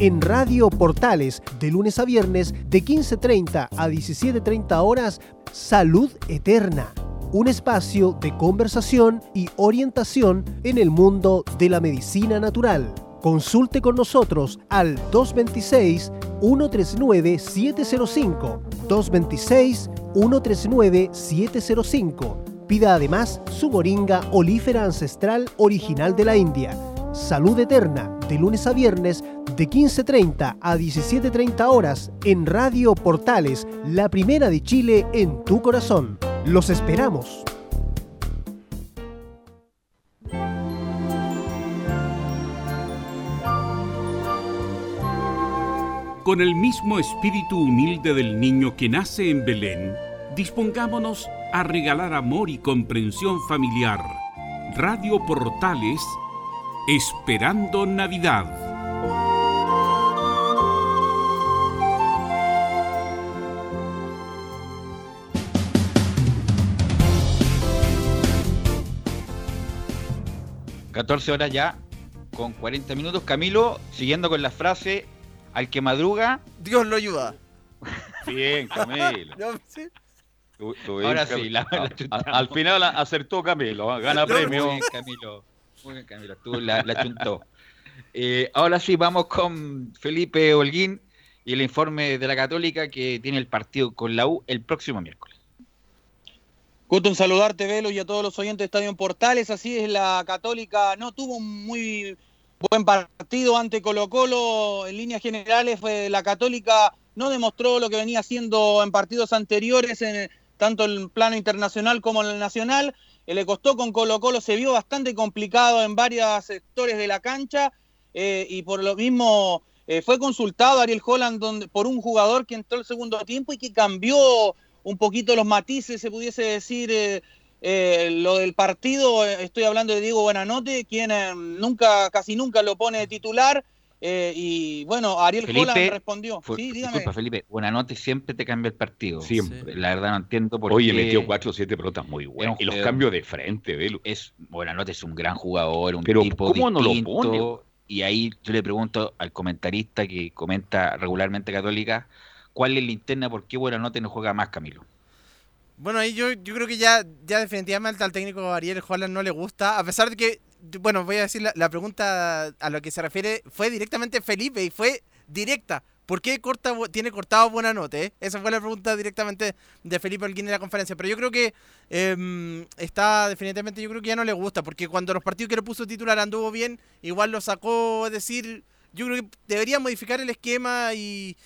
en Radio Portales de lunes a viernes de 15.30 a 17.30 horas Salud Eterna, un espacio de conversación y orientación en el mundo de la medicina natural. Consulte con nosotros al 226-139-705. 226-139-705. Pida además su moringa olífera ancestral original de la India. Salud Eterna, de lunes a viernes, de 15.30 a 17.30 horas, en Radio Portales, la primera de Chile en tu corazón. Los esperamos. Con el mismo espíritu humilde del niño que nace en Belén, dispongámonos a regalar amor y comprensión familiar. Radio Portales, Esperando Navidad. ...14 horas ya, con 40 minutos. Camilo, siguiendo con la frase, al que madruga... Dios lo ayuda. Bien, Camilo. No, sí. Tú- tú Ahora bien, sí, la- la al final acertó Camilo, ¿ah? gana premio. Bien, Camilo. Eh, ahora sí, vamos con Felipe Holguín y el informe de la Católica que tiene el partido con la U el próximo miércoles. Gusto en saludarte, Velo, y a todos los oyentes de Estadio en Portales. Así es, la Católica no tuvo un muy buen partido ante Colo Colo. En líneas generales, fue- la Católica no demostró lo que venía haciendo en partidos anteriores, en, tanto en plano internacional como en el nacional. Eh, le costó con Colo Colo, se vio bastante complicado en varios sectores de la cancha eh, y por lo mismo eh, fue consultado Ariel Holland por un jugador que entró el segundo tiempo y que cambió un poquito los matices, se pudiese decir, eh, lo del partido. Estoy hablando de Diego Buenanote, quien nunca, casi nunca lo pone de titular. Eh, y bueno, Ariel Holland respondió. fue- sí, dígame. disculpa, Felipe, Buenanote siempre te cambia el partido. Siempre. La verdad no entiendo por Oye, qué. metió 4 o 7 pelotas muy buenas. Y los cambios de frente, Velo. Es, Buenanote es un gran jugador, un Pero, tipo ¿cómo no lo pone? Y ahí yo le pregunto al comentarista que comenta regularmente Católica, ¿cuál es la linterna? ¿Por qué Buenanote no juega más, Camilo? Bueno, ahí yo, yo creo que ya, ya definitivamente al técnico Ariel Holland no le gusta, a pesar de que, bueno, voy a decir la, la pregunta a lo que se refiere, fue directamente Felipe y fue directa. ¿Por qué corta, tiene cortado buena nota? eh? Esa fue la pregunta directamente de Felipe Holguín en la conferencia. Pero yo creo que em, está definitivamente, yo creo que ya no le gusta, porque cuando los partidos que le puso titular anduvo bien, igual lo sacó, es decir, yo creo que debería modificar el esquema y,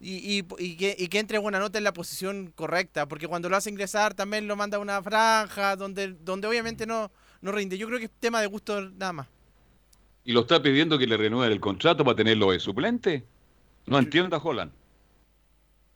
y, y- y que, y que entre buena nota en la posición correcta, porque cuando lo hace ingresar también lo manda a una franja donde, donde obviamente no, no rinde. Yo creo que es tema de gusto nada más. ¿Y lo está pidiendo que le renueven el contrato para tenerlo de suplente? No entiendo a Holland.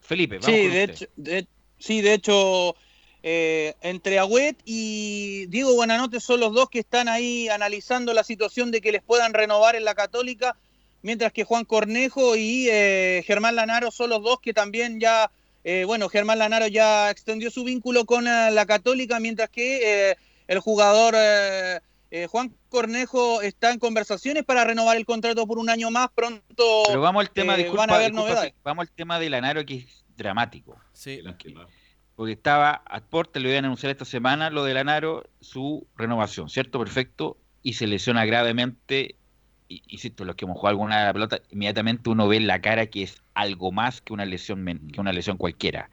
Felipe, Sí, de hecho, de- sí, de hecho, eh, entre Agüet y Diego Buenanote son los dos que están ahí analizando la situación de que les puedan renovar en la Católica, mientras que Juan Cornejo y eh, Germán Lanaro son los dos que también ya, eh, bueno, Germán Lanaro ya extendió su vínculo con eh, la Católica, mientras que eh, el jugador eh, eh, Juan Cornejo está en conversaciones para renovar el contrato por un año más. Pronto Pero vamos al tema, eh, disculpa, van a haber disculpa, novedades. vamos al tema de Lanaro que es dramático. Sí. Porque estaba, a Porte le iban a anunciar esta semana lo de Lanaro, su renovación, ¿cierto? Perfecto. Y se lesiona gravemente. Insisto, los que hemos jugado alguna pelota, inmediatamente uno ve en la cara que es algo más que una lesión, que una lesión cualquiera.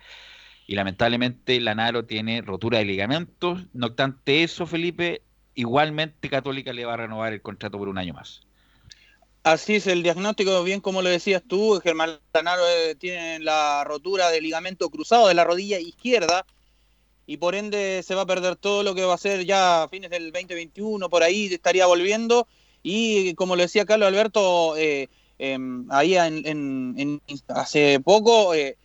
Y lamentablemente Lanaro tiene rotura de ligamentos. No obstante eso, Felipe, igualmente Católica le va a renovar el contrato por un año más. Así es el diagnóstico, bien como lo decías tú, Germán Lanaro eh, tiene la rotura del ligamento cruzado de la rodilla izquierda y por ende se va a perder todo lo que va a ser ya a fines del 2021, por ahí estaría volviendo y como lo decía Carlos Alberto, eh, em, ahí en, en- en- hace poco eh,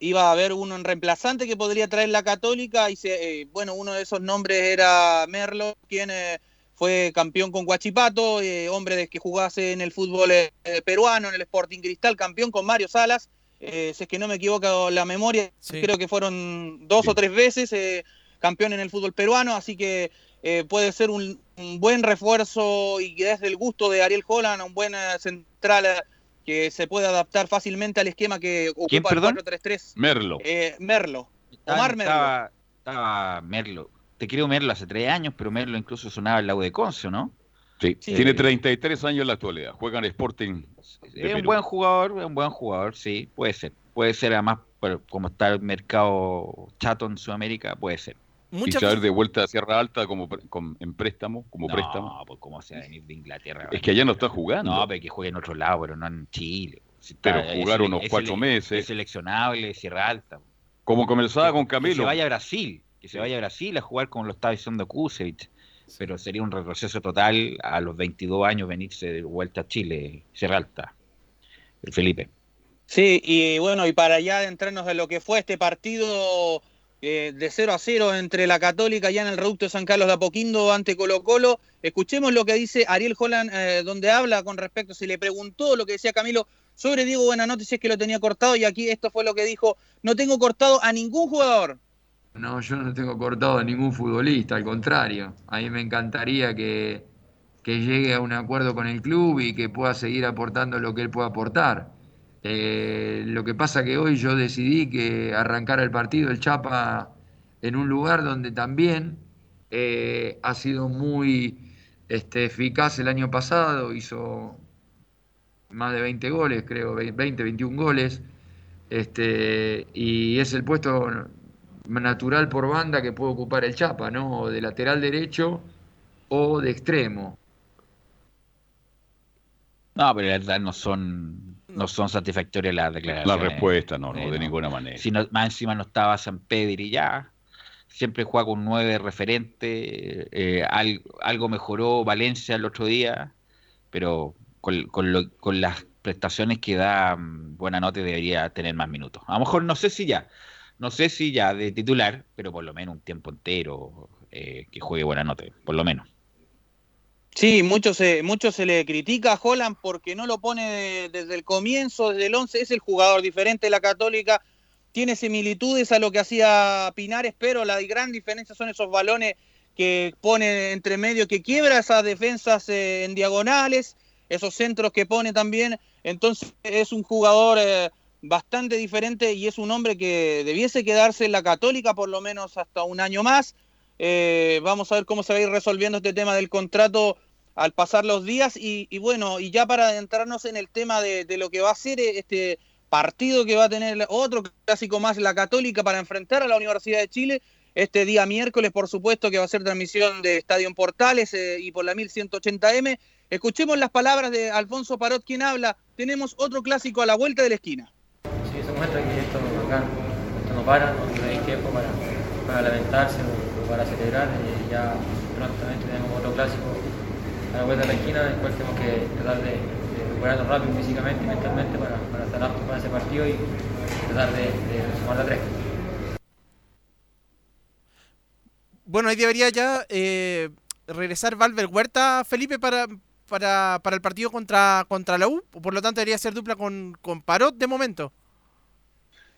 iba a haber uno en reemplazante que podría traer la Católica y se, eh, bueno, uno de esos nombres era Merlo, quien... eh, fue campeón con Guachipato, eh, hombre de que jugase en el fútbol eh, peruano, en el Sporting Cristal, campeón con Mario Salas. Eh, si es que no me equivoco la memoria, creo que fueron dos o tres veces eh, campeón en el fútbol peruano, así que eh, puede ser un, un buen refuerzo y que es del gusto de Ariel Holland, un buen eh, central eh, que se puede adaptar fácilmente al esquema que ocupa el perdón? 4-3-3. Merlo. Eh, Merlo. Estaba- Omar Merlo. Estaba, estaba Merlo. Te creo Merlo hace tres años, pero Merlo incluso sonaba en la U de Concio, ¿no? Sí, Sí. tiene 33 años en la actualidad. Juega en Sporting. Es un buen jugador, es un buen jugador, sí, puede ser. Puede ser, además, pero como está el mercado chato en Sudamérica, puede ser. Y saber de vuelta a Sierra Alta como pre- con- en préstamo, como No, préstamo. pues cómo se va a venir de Inglaterra. Es que allá no está jugando. No, pero que juegue en otro lado, pero no en Chile. Si está- Pero jugar unos es cuatro meses. Es seleccionable, Sierra Alta. Como comenzaba con Que Camilo. se vaya a Brasil, que se vaya a Brasil a jugar como lo estaba diciendo Kusevich. Pero sería un retroceso total a los 22 años venirse de vuelta a Chile, Sierra Alta. El Felipe. Sí, y bueno, y para ya adentrarnos en lo que fue este partido eh, de 0 a 0 entre la Católica ya en el reducto de San Carlos de Apoquindo ante Colo Colo, escuchemos lo que dice Ariel Holland, eh, donde habla con respecto, se le preguntó lo que decía Camilo sobre Diego Buenanote, si es que lo tenía cortado, y aquí esto fue lo que dijo, no tengo cortado a ningún jugador. No, yo no tengo cortado a ningún futbolista, al contrario. A mí me encantaría que, que llegue a un acuerdo con el club y que pueda seguir aportando lo que él pueda aportar. Eh, lo que pasa que hoy yo decidí que arrancara el partido el Chapa en un lugar donde también eh, ha sido muy este, eficaz el año pasado, hizo más de 20 goles, creo, 20, 21 goles, este, y es el puesto natural por banda que puede ocupar el Chapa, ¿no? O de lateral derecho o de extremo. No, pero la verdad no son, no son satisfactorias las La declaraciones. respuesta, no, no, Eh, de ninguna manera. Si no- más encima no estaba San Pedro y ya. Siempre juega con nueve referente. eh, al- algo mejoró Valencia el otro día, pero con, con lo- con las prestaciones que da mm, buena nota debería tener más minutos. A lo mejor no sé si ya, no sé si ya de titular, pero por lo menos un tiempo entero eh, que juegue buena nota, por lo menos. Sí, mucho se, mucho se le critica a Holland porque no lo pone de- desde el comienzo, desde el 11, es el jugador diferente de la Católica, tiene similitudes a lo que hacía Pinares, pero la gran diferencia son esos balones que pone entre medio, que quiebra esas defensas eh, en diagonales, esos centros que pone también, entonces es un jugador eh, bastante diferente y es un hombre que debiese quedarse en la Católica por lo menos hasta un año más. Eh, vamos a ver cómo se va a ir resolviendo este tema del contrato al pasar los días y, bueno, y ya para adentrarnos en el tema de, lo que va a ser este partido que va a tener otro clásico más la Católica para enfrentar a la Universidad de Chile este día miércoles, por supuesto, que va a ser transmisión de Estadio en Portales eh, y por la 1180M. Escuchemos las palabras de Alfonso Parot, quien habla. Tenemos otro clásico a la vuelta de la esquina. Sí, se muestra que esto acá, no para, no hay tiempo para, lamentarse para celebrar. Y ya prontamente tenemos otro clásico a la vuelta de la esquina, en el cual tenemos que tratar de, de recuperarnos rápido físicamente y mentalmente para, para estar aptos para ese partido y tratar de, de sumar la tres. Bueno, ahí debería ya eh, regresar Valver Huerta, Felipe, para, para, para el partido contra, contra la U. Por lo tanto, debería ser dupla con, con Parot de momento.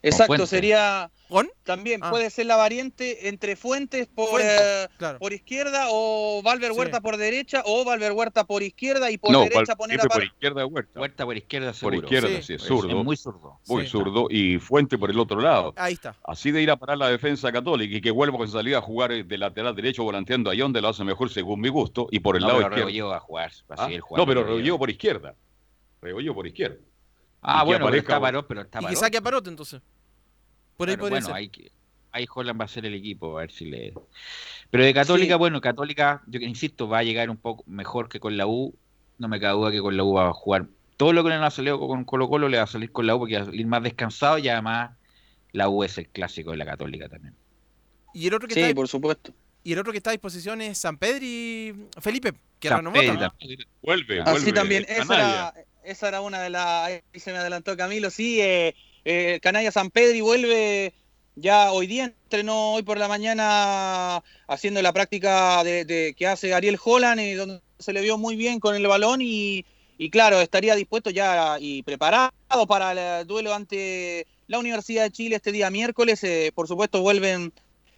Exacto, sería ¿Con? también Ah. puede ser la variante entre Fuentes por, Fuentes, eh, claro. por izquierda o Valver Sí. Huerta por derecha o Valver Huerta por izquierda y por no, derecha Val- poner a por izquierda Huerta. Huerta por izquierda Por seguro. izquierda, Sí. sí, es zurdo. es muy zurdo. Muy Sí. zurdo. Y Fuente por el otro lado. Ahí está. Así de ir a parar la defensa católica y que vuelva con salida a jugar de lateral derecho volanteando ahí donde lo hace mejor según mi gusto y por el No, lado pero izquierdo. A jugar, va a ¿Ah? seguir jugando No, pero Rebolledo. Por izquierda. Rebolledo por izquierda. Ah, Y que bueno, pero está Parot, pero está Y que Parot. saque a Parot entonces. Por ahí Claro, podría bueno, ser. hay que, ahí Holland va a ser el equipo, a ver si le. Pero de Católica, Sí. bueno, Católica, yo que insisto, va a llegar un poco mejor que con la U. No me cabe duda que con la U va a jugar. Todo lo que le ha salido con Colo Colo le va a salir con la U porque va a salir más descansado y además la U es el clásico de la Católica también. Y el otro que Sí, está por supuesto. y el otro que está a disposición es San Pedri Felipe, que San renovó también. también. Vuelve, Así vuelve. también, era, esa era una de las. Ahí se me adelantó Camilo, sí. Eh, eh, Canalla San Pedri vuelve ya hoy día, entrenó hoy por la mañana haciendo la práctica de, que hace Ariel Holland, y donde se le vio muy bien con el balón y, y claro, estaría dispuesto ya y preparado para el duelo ante la Universidad de Chile este día miércoles. Eh, por supuesto, vuelven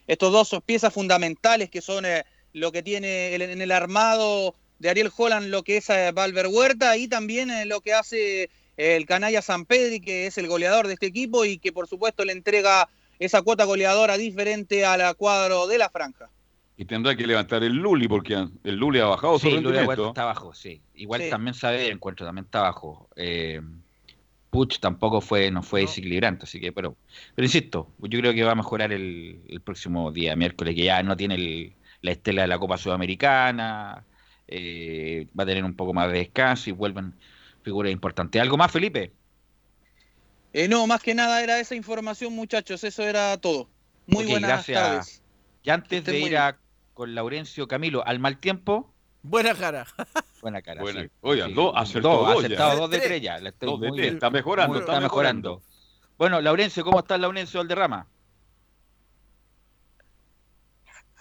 estos dos piezas fundamentales que son eh, lo que tiene en el armado de Ariel Holland, lo que es eh, Valver Huerta y también eh, lo que hace eh, el canalla San Pedri, que es el goleador de este equipo y que por supuesto le entrega esa cuota goleadora diferente a la cuadro de la franja. Y tendrá que levantar el Luli porque el Luli ha bajado Sí, su rendimiento. está abajo, sí. Igual Sí. también sabe el encuentro, también está abajo. Eh, Puch tampoco fue, no fue desequilibrante, así que, pero, pero insisto, yo creo que va a mejorar el, el próximo día, miércoles, que ya no tiene el- la estela de la Copa Sudamericana, eh, va a tener un poco más de descanso y vuelven figuras importantes. ¿Algo más, Felipe? Eh, no, más que nada era esa información, muchachos, eso era todo. Muy Ok, buenas gracias. tardes. Y antes de ir a, con Laurencio Camilo al mal tiempo, Buena cara. buena cara. Buena- sí. oiga, Sí. dos, acertó Dos, dos ya. acertado dos de Tres. ya. le estoy Dos de muy tres, bien. está mejorando, Muy- está mejorando. Bueno, Laurencio, ¿cómo está Laurencio Valderrama?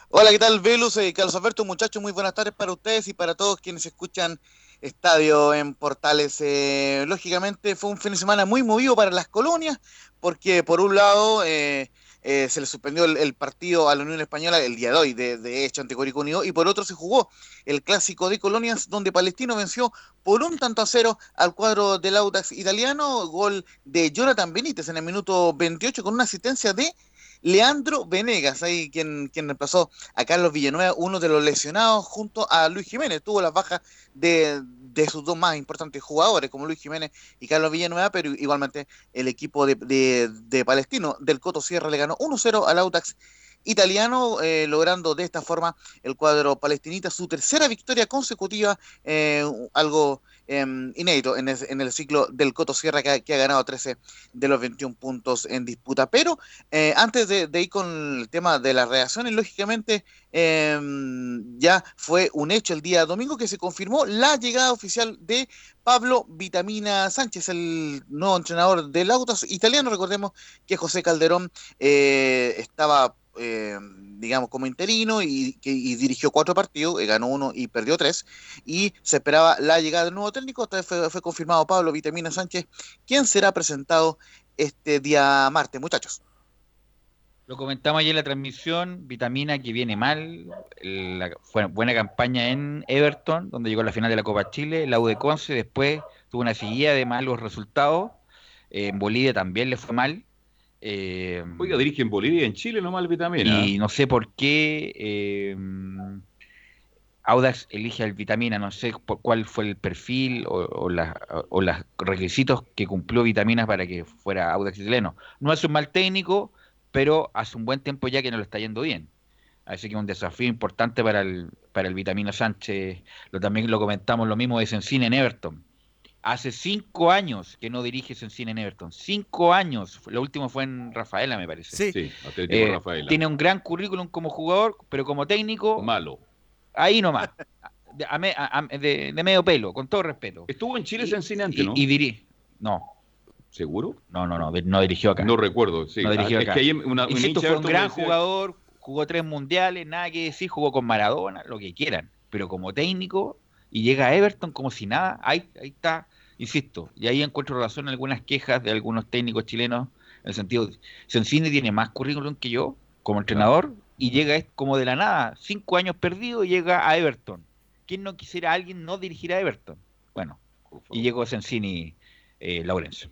Hola, ¿qué tal, Velus? Eh, Carlos Alberto, muchachos, muy buenas tardes para ustedes y para todos quienes escuchan Estadio en Portales. Eh, lógicamente fue un fin de semana muy movido para las colonias, porque por un lado eh, eh, se le suspendió el, partido a la Unión Española el día de hoy, de, hecho, ante Curicó Unido, y por otro se jugó el clásico de colonias, donde Palestino venció por un tanto a cero al cuadro del Audax italiano, gol de Jonathan Benítez en el minuto 28 con una asistencia de Leandro Venegas, ahí quien, quien reemplazó a Carlos Villanueva, uno de los lesionados, junto a Luis Jiménez. Tuvo las bajas de, de sus dos más importantes jugadores, como Luis Jiménez y Carlos Villanueva, pero igualmente el equipo de, de- Palestino del Coto Sierra le ganó 1-0 al Autax italiano, eh, logrando de esta forma el cuadro palestinita su tercera victoria consecutiva, eh, algo eh, inédito en el, ciclo del Coto Sierra que ha, ganado 13 de los 21 puntos en disputa. Pero eh, antes de, ir con el tema de las reacciones, lógicamente eh, ya fue un hecho el día domingo que se confirmó la llegada oficial de Pablo Vitamina Sánchez, el nuevo entrenador del Autos italiano. Recordemos que José Calderón eh, estaba eh, digamos, como interino y, que, dirigió cuatro partidos, eh, ganó uno y perdió tres, y se esperaba la llegada del nuevo técnico, esta fue, confirmado Pablo Vitamina Sánchez, quien será presentado este día martes, muchachos. Lo comentamos ayer en la transmisión, Vitamina que viene mal, fue buena campaña en Everton, donde llegó a la final de la Copa Chile, la U de después tuvo una seguida de malos resultados, en Bolivia también le fue mal. Eh, Oiga, dirige en Bolivia y en Chile nomás el Vitamina. y no sé por qué eh, Audax elige al Vitamina, no sé por cuál fue el perfil o, o, la- o los requisitos que cumplió Vitaminas para que fuera Audax chileno. No es un mal técnico, pero hace un buen tiempo ya que no lo está yendo bien. Así que es un desafío importante para el, para el Vitamina Sánchez. Lo, también lo comentamos lo mismo de Sencine en Everton. Hace cinco años que no dirige Sencine en Everton. Cinco años. Lo último fue en Rafaela, me parece. Sí, sí Atlético Eh, Rafaela. tiene un gran currículum como jugador, pero como técnico. Malo. Ahí nomás. De, a me- a- a- de- de medio pelo, con todo respeto. Estuvo en Chile Y- Sencine antes, y- ¿no? Y, diri- No. ¿Seguro? No, no, no. No dirigió acá. No recuerdo, sí. No dirigió Ah, acá. Es que hay una, una Insisto, fue un gran jugador, jugó tres mundiales, nada que decir, jugó con Maradona, lo que quieran. Pero como técnico, y llega a Everton como si nada, ahí, ahí está, insisto. Y ahí encuentro razón en algunas quejas de algunos técnicos chilenos, en el sentido, Sensini tiene más currículum que yo como entrenador, y llega como de la nada, cinco años perdido, y llega a Everton. ¿Quién no quisiera a alguien no dirigir a Everton? Bueno, y llegó Sensini eh, Laurencio.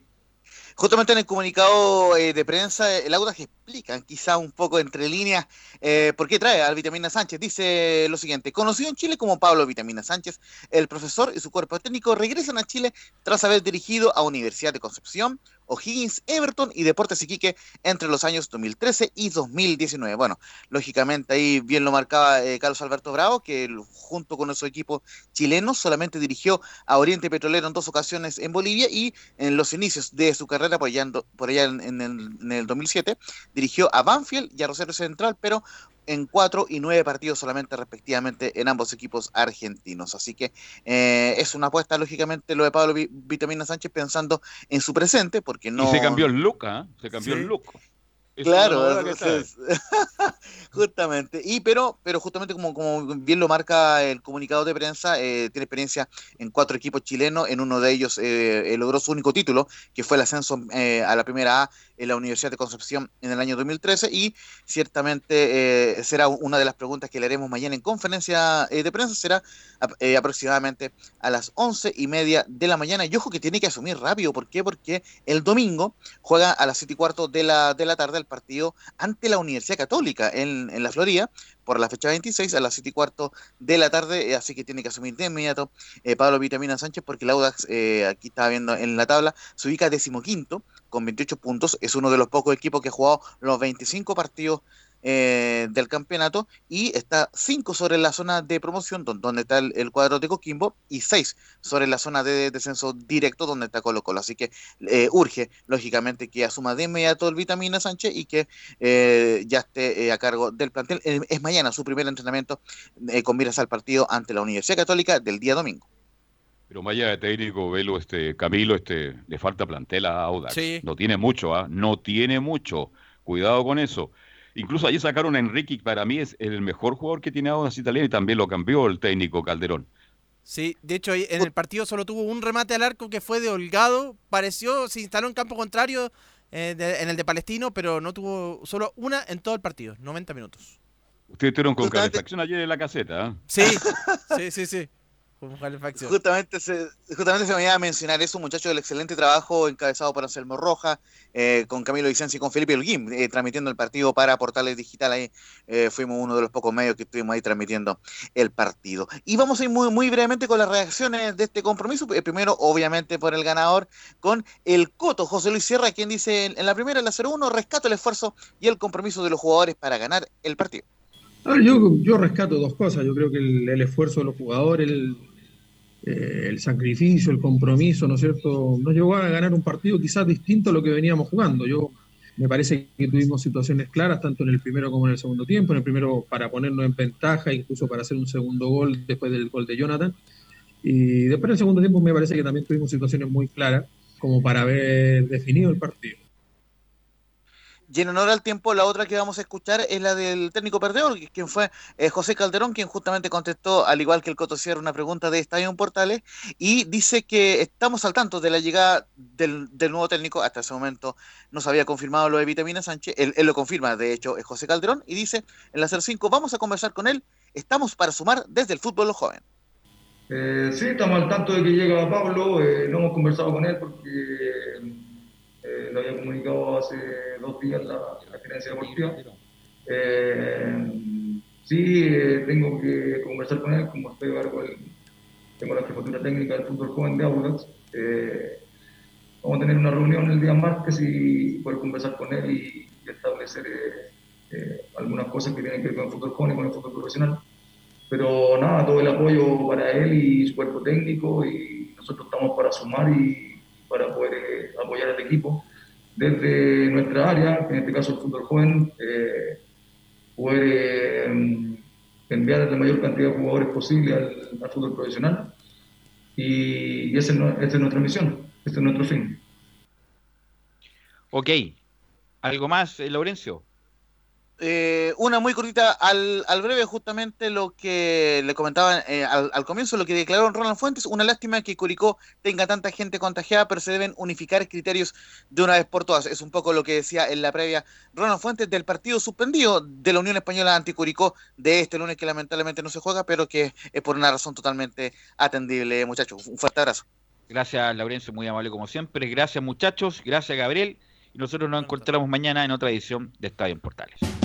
Justamente en el comunicado eh, de prensa, el Audax explican quizá un poco entre líneas eh, por qué trae al Vitamina Sánchez. Dice lo siguiente, conocido en Chile como Pablo Vitamina Sánchez, el profesor y su cuerpo técnico regresan a Chile tras haber dirigido a Universidad de Concepción, O'Higgins, Everton y Deportes Iquique entre los años 2013 y 2019. Bueno, lógicamente ahí bien lo marcaba eh, Carlos Alberto Bravo, que junto con su equipo chileno solamente dirigió a Oriente Petrolero en dos ocasiones en Bolivia y en los inicios de su carrera, por allá, en el, en el 2007, dirigió a Banfield y a Rosario Central, pero en cuatro y nueve partidos solamente respectivamente en ambos equipos argentinos. Así que eh, es una apuesta, lógicamente, lo de Pablo Vi- Vitamina Sánchez pensando en su presente, porque no... Y se cambió el look, ¿ah? Se cambió Sí. el look. Es Claro, entonces, justamente. Y pero, pero justamente como, como bien lo marca el comunicado de prensa, eh, tiene experiencia en cuatro equipos chilenos, en uno de ellos eh, eh, logró su único título, que fue el ascenso eh, a la primera A en la Universidad de Concepción en el año 2013 y ciertamente eh, será una de las preguntas que le haremos mañana en conferencia eh, de prensa, será eh, aproximadamente a las once y media de la mañana. Y ojo que tiene que asumir rápido, ¿por qué? Porque el domingo juega a las siete y cuarto de la, de la tarde el partido ante la Universidad Católica en, en la Florida por la fecha 26 a las siete y cuarto de la tarde, eh, así que tiene que asumir de inmediato eh, Pablo Vitamina Sánchez porque el Audax, aquí estaba viendo en la tabla, se ubica decimoquinto con 28 puntos, es uno de los pocos equipos que ha jugado los 25 partidos eh, del campeonato y está 5 sobre la zona de promoción don- donde está el, cuadro de Coquimbo y 6 sobre la zona de descenso directo donde está Colo Colo. Así que eh, urge, lógicamente, que asuma de inmediato el Vitamina Sánchez y que eh, ya esté eh, a cargo del plantel. Es mañana su primer entrenamiento con miras al partido ante la Universidad Católica del día domingo. Pero más allá de técnico, Velo, este, Camilo, este, le falta plantel a Audax. Sí. No tiene mucho, ¿ah? No tiene mucho. Cuidado con eso. Incluso allí sacaron a Enrique, que para mí es el mejor jugador que tiene Audax italiano y también lo cambió el técnico Calderón. Sí, de hecho en el partido solo tuvo un remate al arco que fue de Holgado, pareció, se instaló en campo contrario eh, de- en el de Palestino, pero no tuvo solo una en todo el partido, 90 minutos. Ustedes estuvieron con calefacción ayer en la caseta, ¿ah? Sí, sí, sí, sí. Con calefacción. Justamente se, justamente se me iba a mencionar eso, muchachos, el excelente trabajo encabezado por Anselmo Roja, eh, con Camilo Vicencio y con Felipe Holguín, eh, transmitiendo el partido para Portales Digital. Ahí eh, fuimos uno de los pocos medios que estuvimos ahí transmitiendo el partido. Y vamos a ir muy, muy brevemente con las reacciones de este compromiso. Eh, primero, obviamente, por el ganador, con el Coto, José Luis Sierra, quien dice en la primera, en la 0-1, rescato el esfuerzo y el compromiso de los jugadores para ganar el partido. A ver, yo, yo rescato dos cosas. Yo creo que el, el esfuerzo de los jugadores, el, eh, el sacrificio, el compromiso, ¿no es cierto? Nos llevó a ganar un partido quizás distinto a lo que veníamos jugando. Yo me parece que tuvimos situaciones claras, tanto en el primero como en el segundo tiempo. En el primero para ponernos en ventaja, incluso para hacer un segundo gol después del gol de Jonathan. Y después en el segundo tiempo me parece que también tuvimos situaciones muy claras como para haber definido el partido. Y en honor al tiempo, la otra que vamos a escuchar es la del técnico perdedor, quien fue eh, José Calderón, quien justamente contestó, al igual que el Coto una pregunta de Estadio Portales, y dice que estamos al tanto de la llegada del, nuevo técnico, hasta ese momento no se había confirmado lo de Vitamina Sánchez, él, él lo confirma, de hecho, es José Calderón, y dice, en la 05 vamos a conversar con él, estamos para sumar desde el fútbol los jóvenes. Eh, sí, estamos al tanto de que llega Pablo, eh, no hemos conversado con él porque eh, lo había comunicado hace dos días la, la gerencia deportiva. Eh, sí, eh, tengo que conversar con él, como estoy del- tengo la jefatura técnica del fútbol joven de Audax. Eh, vamos a tener una reunión el día martes y poder conversar con él y, y establecer eh, algunas cosas que tienen que ver con el fútbol joven y con el fútbol profesional. Pero nada, todo el apoyo para él y su cuerpo técnico y nosotros estamos para sumar y para poder eh, apoyar al equipo desde nuestra área, en este caso el fútbol joven, eh, poder enviar la mayor cantidad de jugadores posible al, fútbol profesional y, y esa, es, es nuestra misión, este es nuestro fin. Ok, ¿algo más, Laurencio? Eh, una muy cortita al, al, breve, justamente lo que le comentaba eh, al, al, comienzo, lo que declaró Ronald Fuentes. Una lástima que Curicó tenga tanta gente contagiada, pero se deben unificar criterios de una vez por todas. Es un poco lo que decía en la previa Ronald Fuentes del partido suspendido de la Unión Española anti-Curicó de este lunes, que lamentablemente no se juega, pero que es por una razón totalmente atendible, muchachos. Un fuerte abrazo. Gracias, Laurencio, muy amable como siempre. Gracias, muchachos. Gracias, Gabriel. Y nosotros nos encontramos mañana en otra edición de Estadio en Portales.